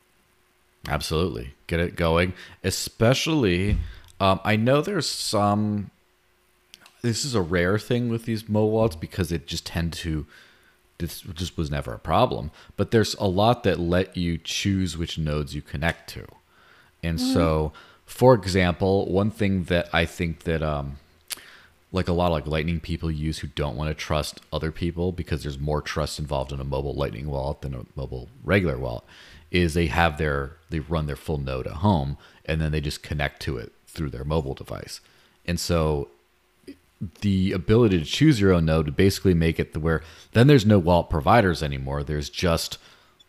Absolutely. Get it going. Especially, um, I know there's some. This is a rare thing with these mobile wallets because it just tend to. This just was never a problem. But there's a lot that let you choose which nodes you connect to. And mm-hmm. so, for example, one thing that I think that um, like a lot of like lightning people use who don't want to trust other people because there's more trust involved in a mobile lightning wallet than a mobile regular wallet is they have their they run their full node at home and then they just connect to it through their mobile device. And so the ability to choose your own node to basically make it to where then there's no wallet providers anymore. There's just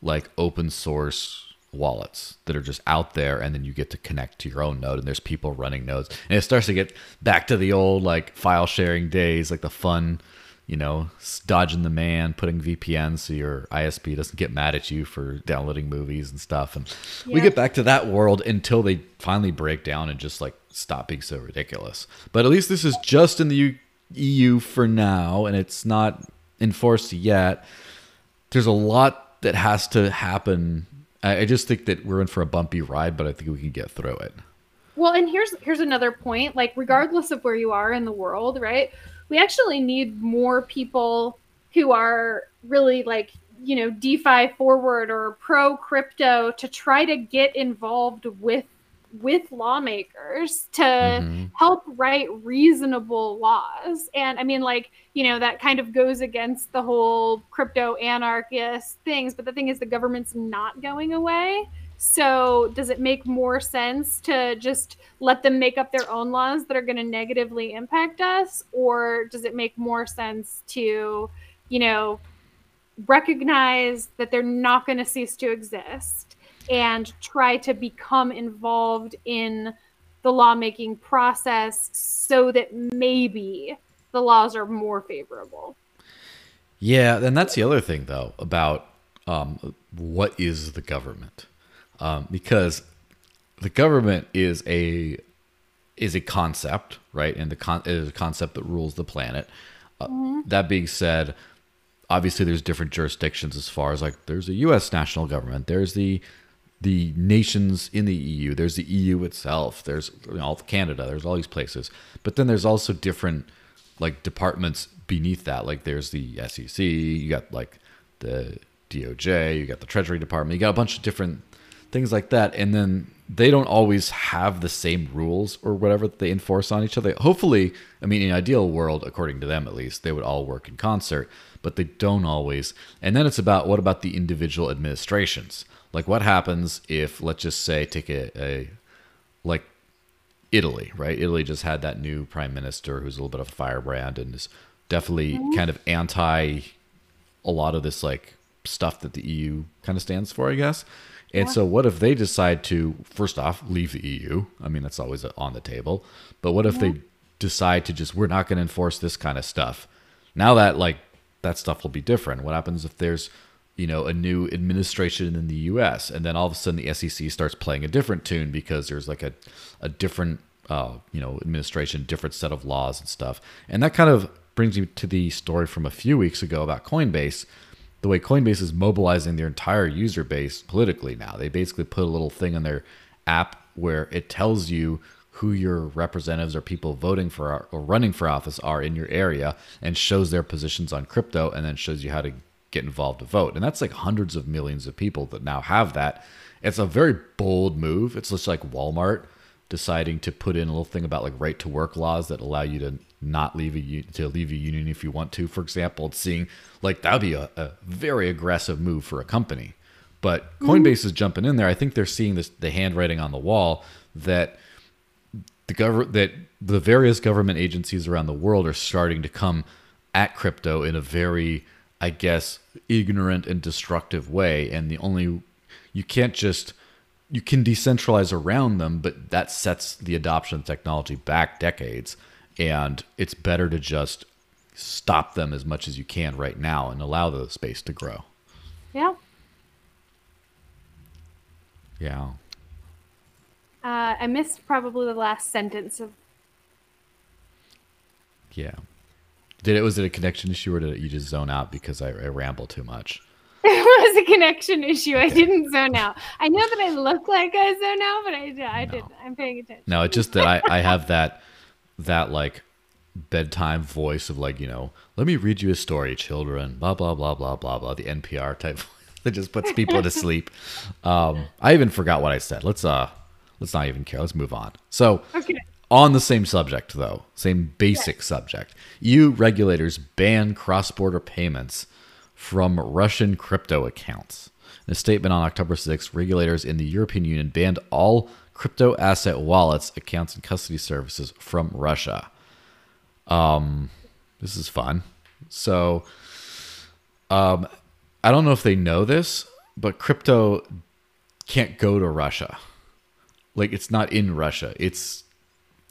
like open source wallets that are just out there and then you get to connect to your own node and there's people running nodes. And it starts to get back to the old like file sharing days like the fun you know dodging the man putting vpns so your isp doesn't get mad at you for downloading movies and stuff. And yeah. we get back to that world until they finally break down and just like stop being so ridiculous. But at least this is just in the eu for now and it's not enforced yet. There's a lot that has to happen I, I just think that we're in for a bumpy ride, but I think we can get through it. Well, and here's here's another point. Like, regardless of where you are in the world, right? We actually need more people who are really like you know, DeFi forward or pro crypto to try to get involved with with lawmakers to mm-hmm. help write reasonable laws. And I mean, like, you know, that kind of goes against the whole crypto anarchist things. But the thing is, the government's not going away. So, does it make more sense to just let them make up their own laws that are going to negatively impact us? Or does it make more sense to, you know, recognize that they're not going to cease to exist and try to become involved in the lawmaking process so that maybe the laws are more favorable? Yeah, and that's the other thing, though, about um, what is the government um, because the government is a is a concept, right? And the con- is a concept that rules the planet. Uh, mm-hmm. That being said, obviously there's different jurisdictions as far as like there's a U.S. national government, there's the the nations in the EU, there's the EU itself, there's you know, Canada, there's all these places, but then there's also different like departments beneath that. Like there's the SEC, you got like the DOJ, you got the Treasury Department, you got a bunch of different things like that. And then they don't always have the same rules or whatever that they enforce on each other. Hopefully, I mean, in ideal world, according to them at least, they would all work in concert, but they don't always. And then it's about what about the individual administrations? Like, what happens if, let's just say, take a, a like Italy, right? Italy just had that new prime minister who's a little bit of a firebrand and is definitely mm-hmm. kind of anti a lot of this like stuff that the EU kind of stands for, I guess. And so, what if they decide to, first off, leave the EU? I mean, that's always on the table. But what if yeah. they decide to just, we're not going to enforce this kind of stuff? Now that, like, that stuff will be different. What happens if there's, you know, a new administration in the US and then all of a sudden the SEC starts playing a different tune because there's like a, a different, uh, you know, administration, different set of laws and stuff. And that kind of brings me to the story from a few weeks ago about Coinbase the way Coinbase is mobilizing their entire user base politically now. They basically put a little thing on their app where it tells you who your representatives or people voting for or running for office are in your area and shows their positions on crypto and then shows you how to get involved to vote. And that's like hundreds of millions of people that now have that. It's a very bold move. It's just like Walmart deciding to put in a little thing about like right to work laws that allow you to not leave a to leave a union if you want to, for example. It's seeing like that would be a, a very aggressive move for a company. But mm-hmm. Coinbase mm-hmm. is jumping in there. I think they're seeing this the handwriting on the wall that the government that the various government agencies around the world are starting to come at crypto in a very, I guess, ignorant and destructive way. And the only you can't just you can decentralize around them, but that sets the adoption of technology back decades. And it's better to just stop them as much as you can right now and allow the space to grow. Yeah. Yeah. Uh, I missed probably the last sentence of. Yeah. Did it was it a connection issue or did you just zone out because I, I ramble too much? (laughs) it was a connection issue. I didn't zone out. I know that I look like I zone out, but I, I no. didn't. I'm paying attention. No, it's just that I, I have that that like bedtime voice of like you know let me read you a story children blah blah blah blah blah blah the npr type (laughs) that just puts people to sleep um i even forgot what i said let's uh let's not even care let's move on so okay. On the same subject though same basic subject eu regulators ban cross-border payments from russian crypto accounts in a statement on october 6th regulators in the european union banned all crypto asset wallets accounts and custody services from russia um, this is fun. So, um, I don't know if they know this, but crypto can't go to Russia. Like it's not in Russia. It's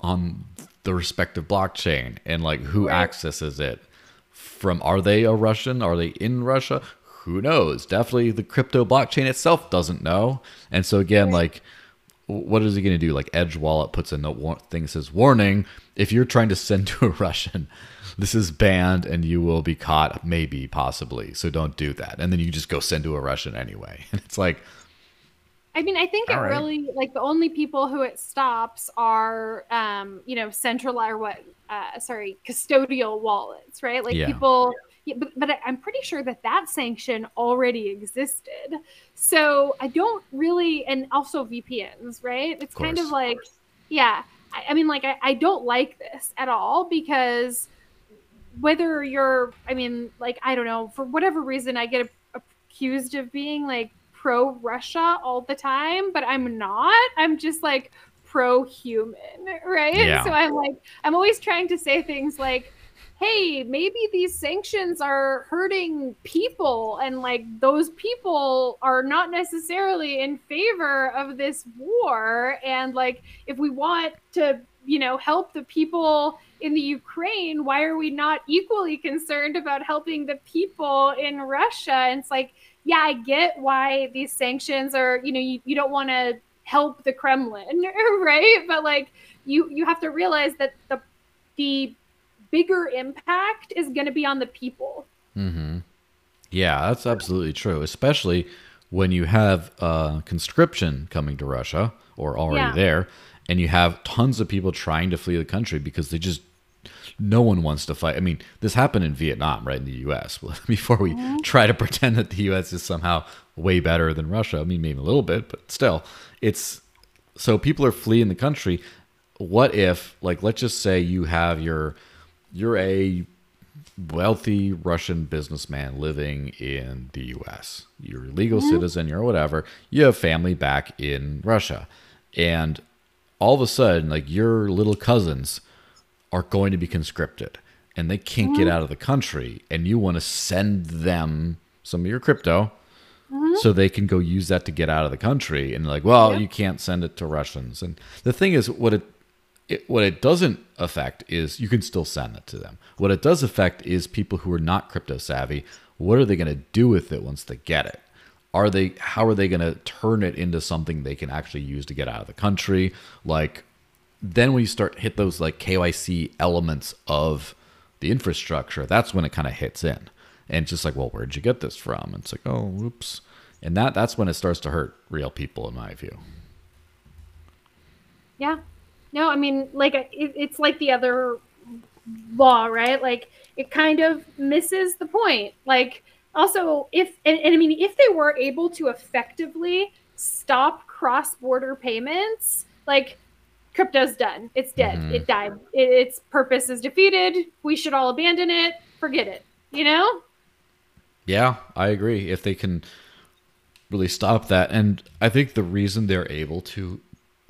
on the respective blockchain and like who right. accesses it from are they a Russian? Are they in Russia? Who knows? Definitely the crypto blockchain itself doesn't know. And so again, right. like what is he going to do? Like Edge Wallet puts a note thing that says, "Warning: If you're trying to send to a (laughs) Russian, this is banned, and you will be caught, maybe, possibly. So don't do that." And then you just go send to a Russian anyway. (laughs) And it's like, I mean, I think it right. really like the only people who it stops are, um, you know, central or what? Uh, sorry, custodial wallets, right? Like yeah. people Yeah, but, but I- I'm pretty sure that that sanction already existed. So I don't really, and also VPNs, right? It's kind of course. like, yeah. I, I mean, like, I, I don't like this at all because whether you're, I mean, like, I don't know, for whatever reason, I get accused of being like pro Russia all the time, but I'm not. I'm just like pro human, right? Yeah. So I'm like, I'm always trying to say things like, hey, maybe these sanctions are hurting people, and like those people are not necessarily in favor of this war. And like, if we want to, you know, help the people in the Ukraine, why are we not equally concerned about helping the people in Russia? And it's like, yeah, I get why these sanctions are, you know, you, you don't want to help the Kremlin, (laughs) right? But like you you have to realize that the the bigger impact is going to be on the people. Mm-hmm. Yeah, that's absolutely true. Especially when you have uh, conscription coming to Russia or already Yeah. there, and you have tons of people trying to flee the country because they just no one wants to fight. I mean, this happened in Vietnam, right in the U.S. (laughs) Before we mm-hmm. try to pretend that the U.S. is somehow way better than Russia. I mean, maybe a little bit, but still, it's so people are fleeing the country. What if, like, let's just say you have your you're a wealthy Russian businessman living in the US. You're a legal mm-hmm. citizen, you're whatever. You have family back in Russia. And all of a sudden, like your little cousins are going to be conscripted and they can't get mm-hmm. out of the country. And you want to send them some of your crypto mm-hmm. so they can go use that to get out of the country. And like, well, Yeah. you can't send it to Russians. And the thing is, what it it, what it doesn't affect is you can still send it to them. What it does affect is people who are not crypto savvy. What are they going to do with it once they get it? Are they how are they going to turn it into something they can actually use to get out of the country? Like then when you start hit those like KYC elements of the infrastructure, that's when it kind of hits in. And just like, well, where'd you get this from? And it's like, oh, whoops. And that that's when it starts to hurt real people in my view. Yeah. No, I mean, like it, it's like the other law, right? Like it kind of misses the point. Like also, if and, and I mean, if they were able to effectively stop cross-border payments, like crypto's done, it's dead, Mhm. it died, it, its purpose is defeated. We should all abandon it, forget it. You know? Yeah, I agree. If they can really stop that. And I think the reason they're able to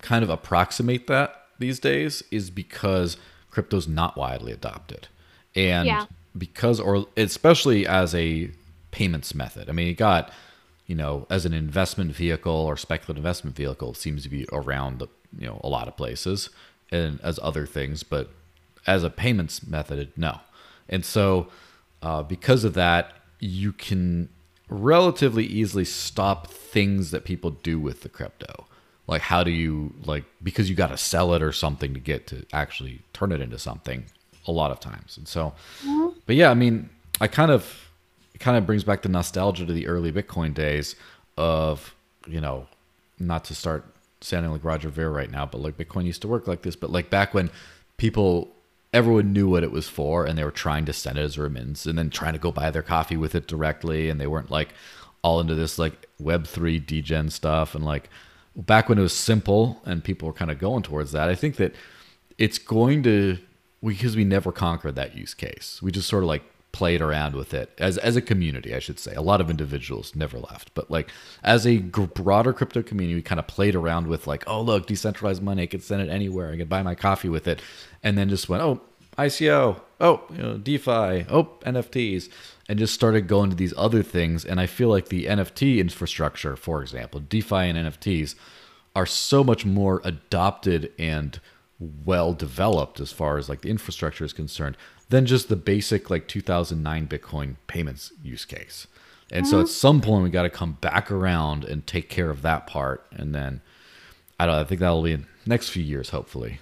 kind of approximate that these days is because crypto's not widely adopted. And Yeah. because, or especially as a payments method. I mean, you got, you know, as an investment vehicle or speculative investment vehicle, seems to be around, the, you know, a lot of places and as other things, but as a payments method, no. And so, uh, because of that, you can relatively easily stop things that people do with the crypto. Like, how do you, like, because you got to sell it or something to get to actually turn it into something a lot of times. And so, but yeah, I mean, I kind of, it kind of brings back the nostalgia to the early Bitcoin days of, you know, not to start sounding like Roger Ver right now, but like Bitcoin used to work like this. But like back when people, everyone knew what it was for and they were trying to send it as remittance and then trying to go buy their coffee with it directly. And they weren't like all into this like Web3 degen stuff. And like back when it was simple and people were kind of going towards that, I think that it's going to, because we never conquered that use case. We just sort of like played around with it. As as a community, I should say. A lot of individuals never left, but like as a broader crypto community, we kind of played around with like, oh look, decentralized money, I could send it anywhere, I could buy my coffee with it, and then just went, oh ICO, oh you know, DeFi, oh NFTs, and just started going to these other things. And I feel like the NFT infrastructure, for example, DeFi and NFTs, are so much more adopted and well developed as far as like the infrastructure is concerned than just the basic like 2009 Bitcoin payments use case. And so at some point we got to come back around and take care of that part, and then I don't. I think that'll be in next few years, hopefully.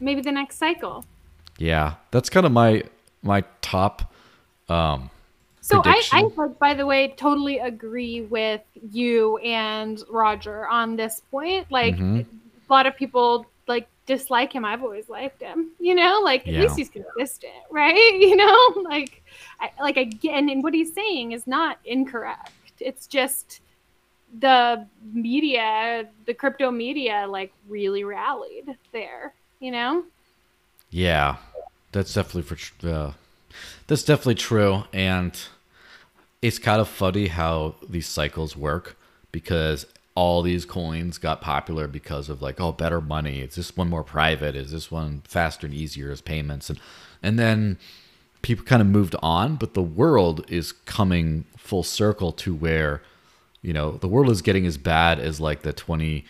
Maybe the next cycle. Yeah, that's kind of my my top. Um, So I, I by the way, totally agree with you and Roger on this point. Like Mhm. a lot of people like dislike him. I've always liked him. You know, like Yeah. at least he's consistent, (laughs) right? (laughs) You know, like I like again, and what he's saying is not incorrect. It's just the media, the crypto media, like really rallied there. You know. Yeah, that's definitely for uh, that's definitely true, and it's kind of funny how these cycles work because all these coins got popular because of like oh better money is this one more private is this one faster and easier as payments and and then people kind of moved on but the world is coming full circle to where you know the world is getting as bad as like the 20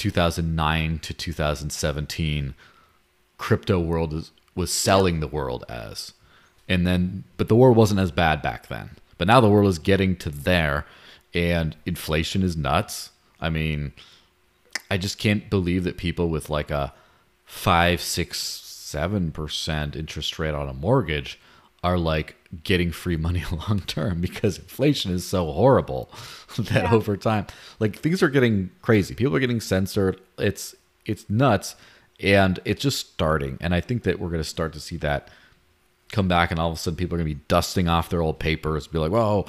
2009 to 2017 crypto world is, was selling the world as. And then, but the world wasn't as bad back then. But now the world is getting to there, and inflation is nuts. I mean, I just can't believe that people with like a five, six, seven percent interest rate on a mortgage are like getting free money (laughs) long term because inflation is so horrible (laughs) that Yeah. over time, like things are getting crazy. People are getting censored. It's it's nuts, and it's just starting. And I think that we're going to start to see that come back, and all of a sudden people are going to be dusting off their old papers, be like, "Whoa,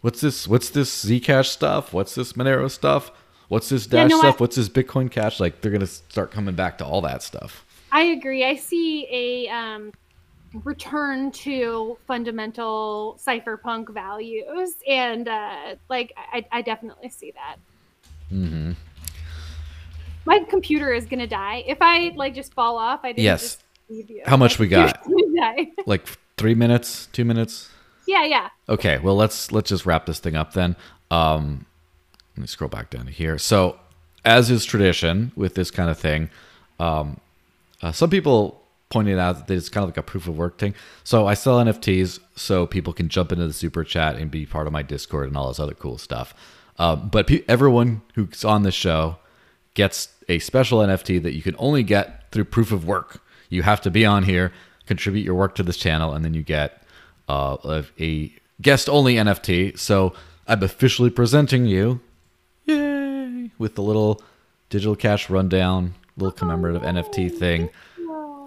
what's this? What's this Zcash stuff? What's this Monero stuff? What's this Yeah, Dash no, I- stuff? What's this Bitcoin Cash?" Like they're going to start coming back to all that stuff. I agree. I see a um, return to fundamental cypherpunk values, and uh, like I, I definitely see that. Mm-hmm. My computer is gonna die if I like just fall off. I didn't Yes. just leave you. How much we (laughs) got? Gonna. Like three minutes, two minutes. Yeah, yeah. Okay, well let's let's just wrap this thing up then. Um, let me scroll back down to here. So, as is tradition with this kind of thing, um, uh, some people pointed out that it's kind of like a proof of work thing. So I sell NFTs so people can jump into the super chat and be part of my Discord and all this other cool stuff. Um, but pe- everyone who's on the show gets a special NFT that you can only get through proof of work. You have to be on here, contribute your work to this channel, and then you get uh, a, a guest only NFT. So I'm officially presenting you, yay, with the little digital cash rundown, little commemorative NFT thing.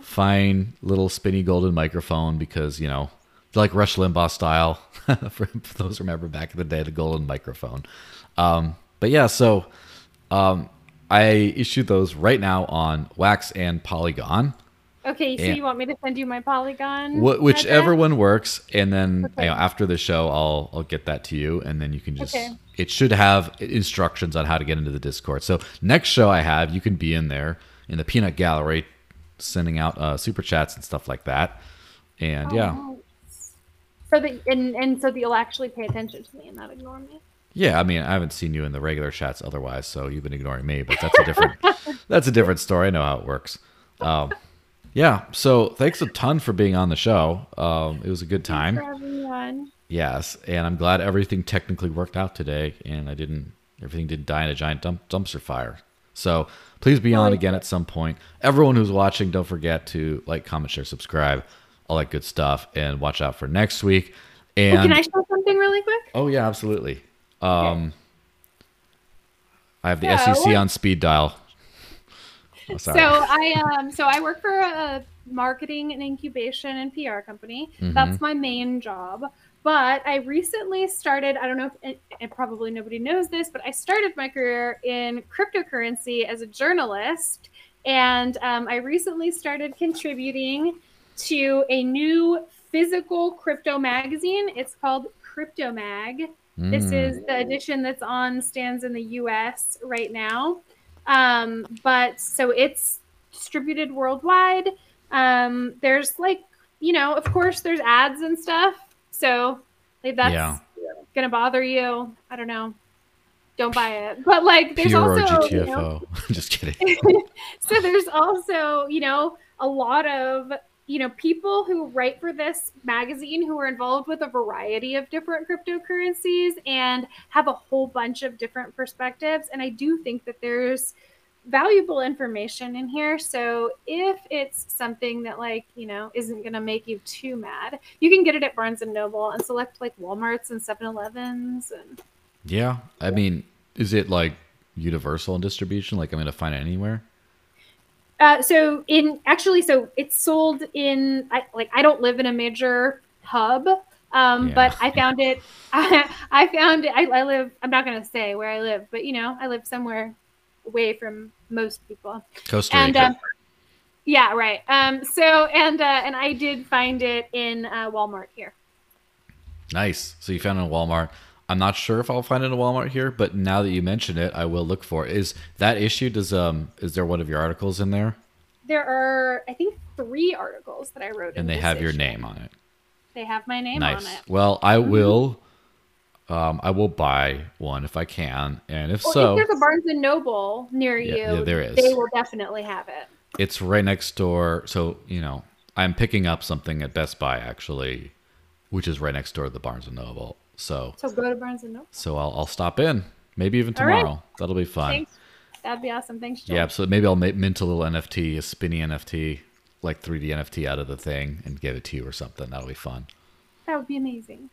Fine little spinny golden microphone because, you know, like Rush Limbaugh style, (laughs) for those who remember back in the day, the golden microphone. Um, but yeah, so um, I issued those right now on Wax and Polygon. Okay, so Yeah. you want me to send you my Polygon? Wh- whichever one works, and then Okay. you know, after the show, I'll I'll get that to you, and then you can just. Okay. It should have instructions on how to get into the Discord. So next show I have, you can be in there in the Peanut Gallery, sending out uh, super chats and stuff like that. And yeah, Oh, So that and and so that you'll actually pay attention to me and not ignore me. yeah. I mean, I haven't seen you in the regular chats otherwise, so you've been ignoring me. But that's a different (laughs) that's a different story. I know how it works. Um, yeah. So thanks a ton for being on the show. Um, it was a good time. Everyone. Yes, and I'm glad everything technically worked out today, and I didn't everything didn't die in a giant dump, dumpster fire. So please be on again at some point. Everyone who's watching, don't forget to like, comment, share, subscribe, all that good stuff, and watch out for next week. Oh, And can I show something really quick? oh yeah, absolutely. Um, I have the So- SEC on speed dial. Oh. So I um so I work for a marketing and incubation and PR company. Mhm. That's my main job. But I recently started, I don't know if and, probably nobody knows this, but I started my career in cryptocurrency as a journalist. And um, I recently started contributing to a new physical crypto magazine. It's called Crypto Mag. This Mm. is the edition that's on stands in the US right now. Um, but so it's distributed worldwide. Um, there's like, you know, of course, there's ads and stuff. So like that's Yeah. gonna bother you. I don't know. Don't buy it. (laughs) But like, there's Pure also GTFO. you know, (laughs) Just kidding. (laughs) so there's also you know a lot of you know people who write for this magazine who are involved with a variety of different cryptocurrencies and have a whole bunch of different perspectives and i do think that there's valuable information in here so if it's something that like you know isn't going to make you too mad you can get it at barnes and noble and select like walmarts and 7-elevens and Yeah, I mean, is it like universal in distribution? Like I'm gonna find it anywhere? Uh, so in actually, so it's sold in I, like I don't live in a major hub, um, Yeah. but I found it. I, (laughs) I found it. I, I live. I'm not gonna say where I live, but you know, I live somewhere away from most people. Costa And Rica. um, yeah, right. Um, so and uh, and I did find it in uh, Walmart here. nice. So you found it in Walmart. I'm not sure if I'll find it in Walmart here, but now that you mention it, I will look for it. Is that issue? Does um is there one of your articles in there? There are, I think, three articles that I wrote, in And they have your name on it. They have my name nice. on it. Well, I will. Um, I will buy one if I can, and if Well, so, if there's a Barnes and Noble near Yeah, you, yeah, there is. They will definitely have it. it's right next door. So you know, I'm picking up something at Best Buy actually, which is right next door to the Barnes and Noble. So So go to Barnes and Noble. so I'll I'll stop in. Maybe even All right. tomorrow. That'll be fun. Thanks. That'd be awesome. Thanks, Joel. Yeah, so maybe I'll mint a little NFT, a spinny NFT, like 3D NFT out of the thing, and give it to you or something. That'll be fun. That would be amazing.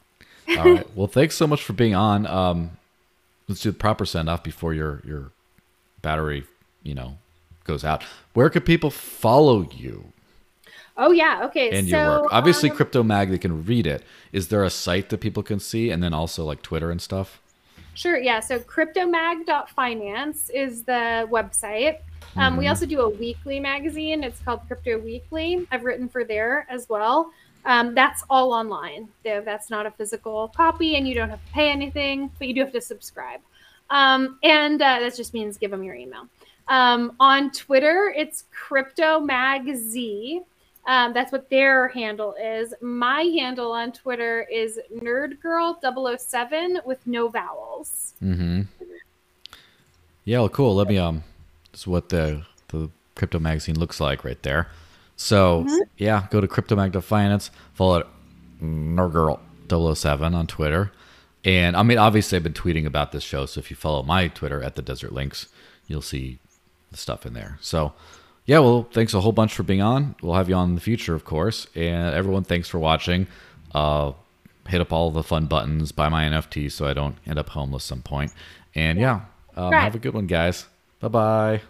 All right. (laughs) Well, thanks so much for being on. Um, let's do the proper send off before your your battery, you know, goes out. Where could people follow you Oh yeah. Okay. and so your work? Obviously, um, Crypto Mag, they can read it. Is there a site that people can see, and then also like Twitter and stuff? Sure. Yeah. So cryptomag.finance is the website. Um, We Mhm. also do a weekly magazine. It's called Crypto Weekly. I've written for there as well. Um, that's all online. Though That's not a physical copy, and you don't have to pay anything, but you do have to subscribe. Um, and uh, that just means give them your email. Um, on Twitter, it's CryptoMagZ. Um, that's what their handle is. My handle on Twitter is NerdGirl007 with no vowels. Mm-hmm. Yeah, well, cool. Let me um, this is what the the crypto magazine looks like right there. So Mhm. yeah, go to Cryptomag Finance, follow NerdGirl007 on Twitter, and I mean obviously I've been tweeting about this show, so if you follow my Twitter at the Desert Links, you'll see the stuff in there. So yeah, well, thanks a whole bunch for being on. We'll have you on in the future, of course, and everyone, thanks for watching. Uh, hit up all the fun buttons, buy my NFT so I don't end up homeless some point. And yeah, um, Right. have a good one, guys. Bye bye.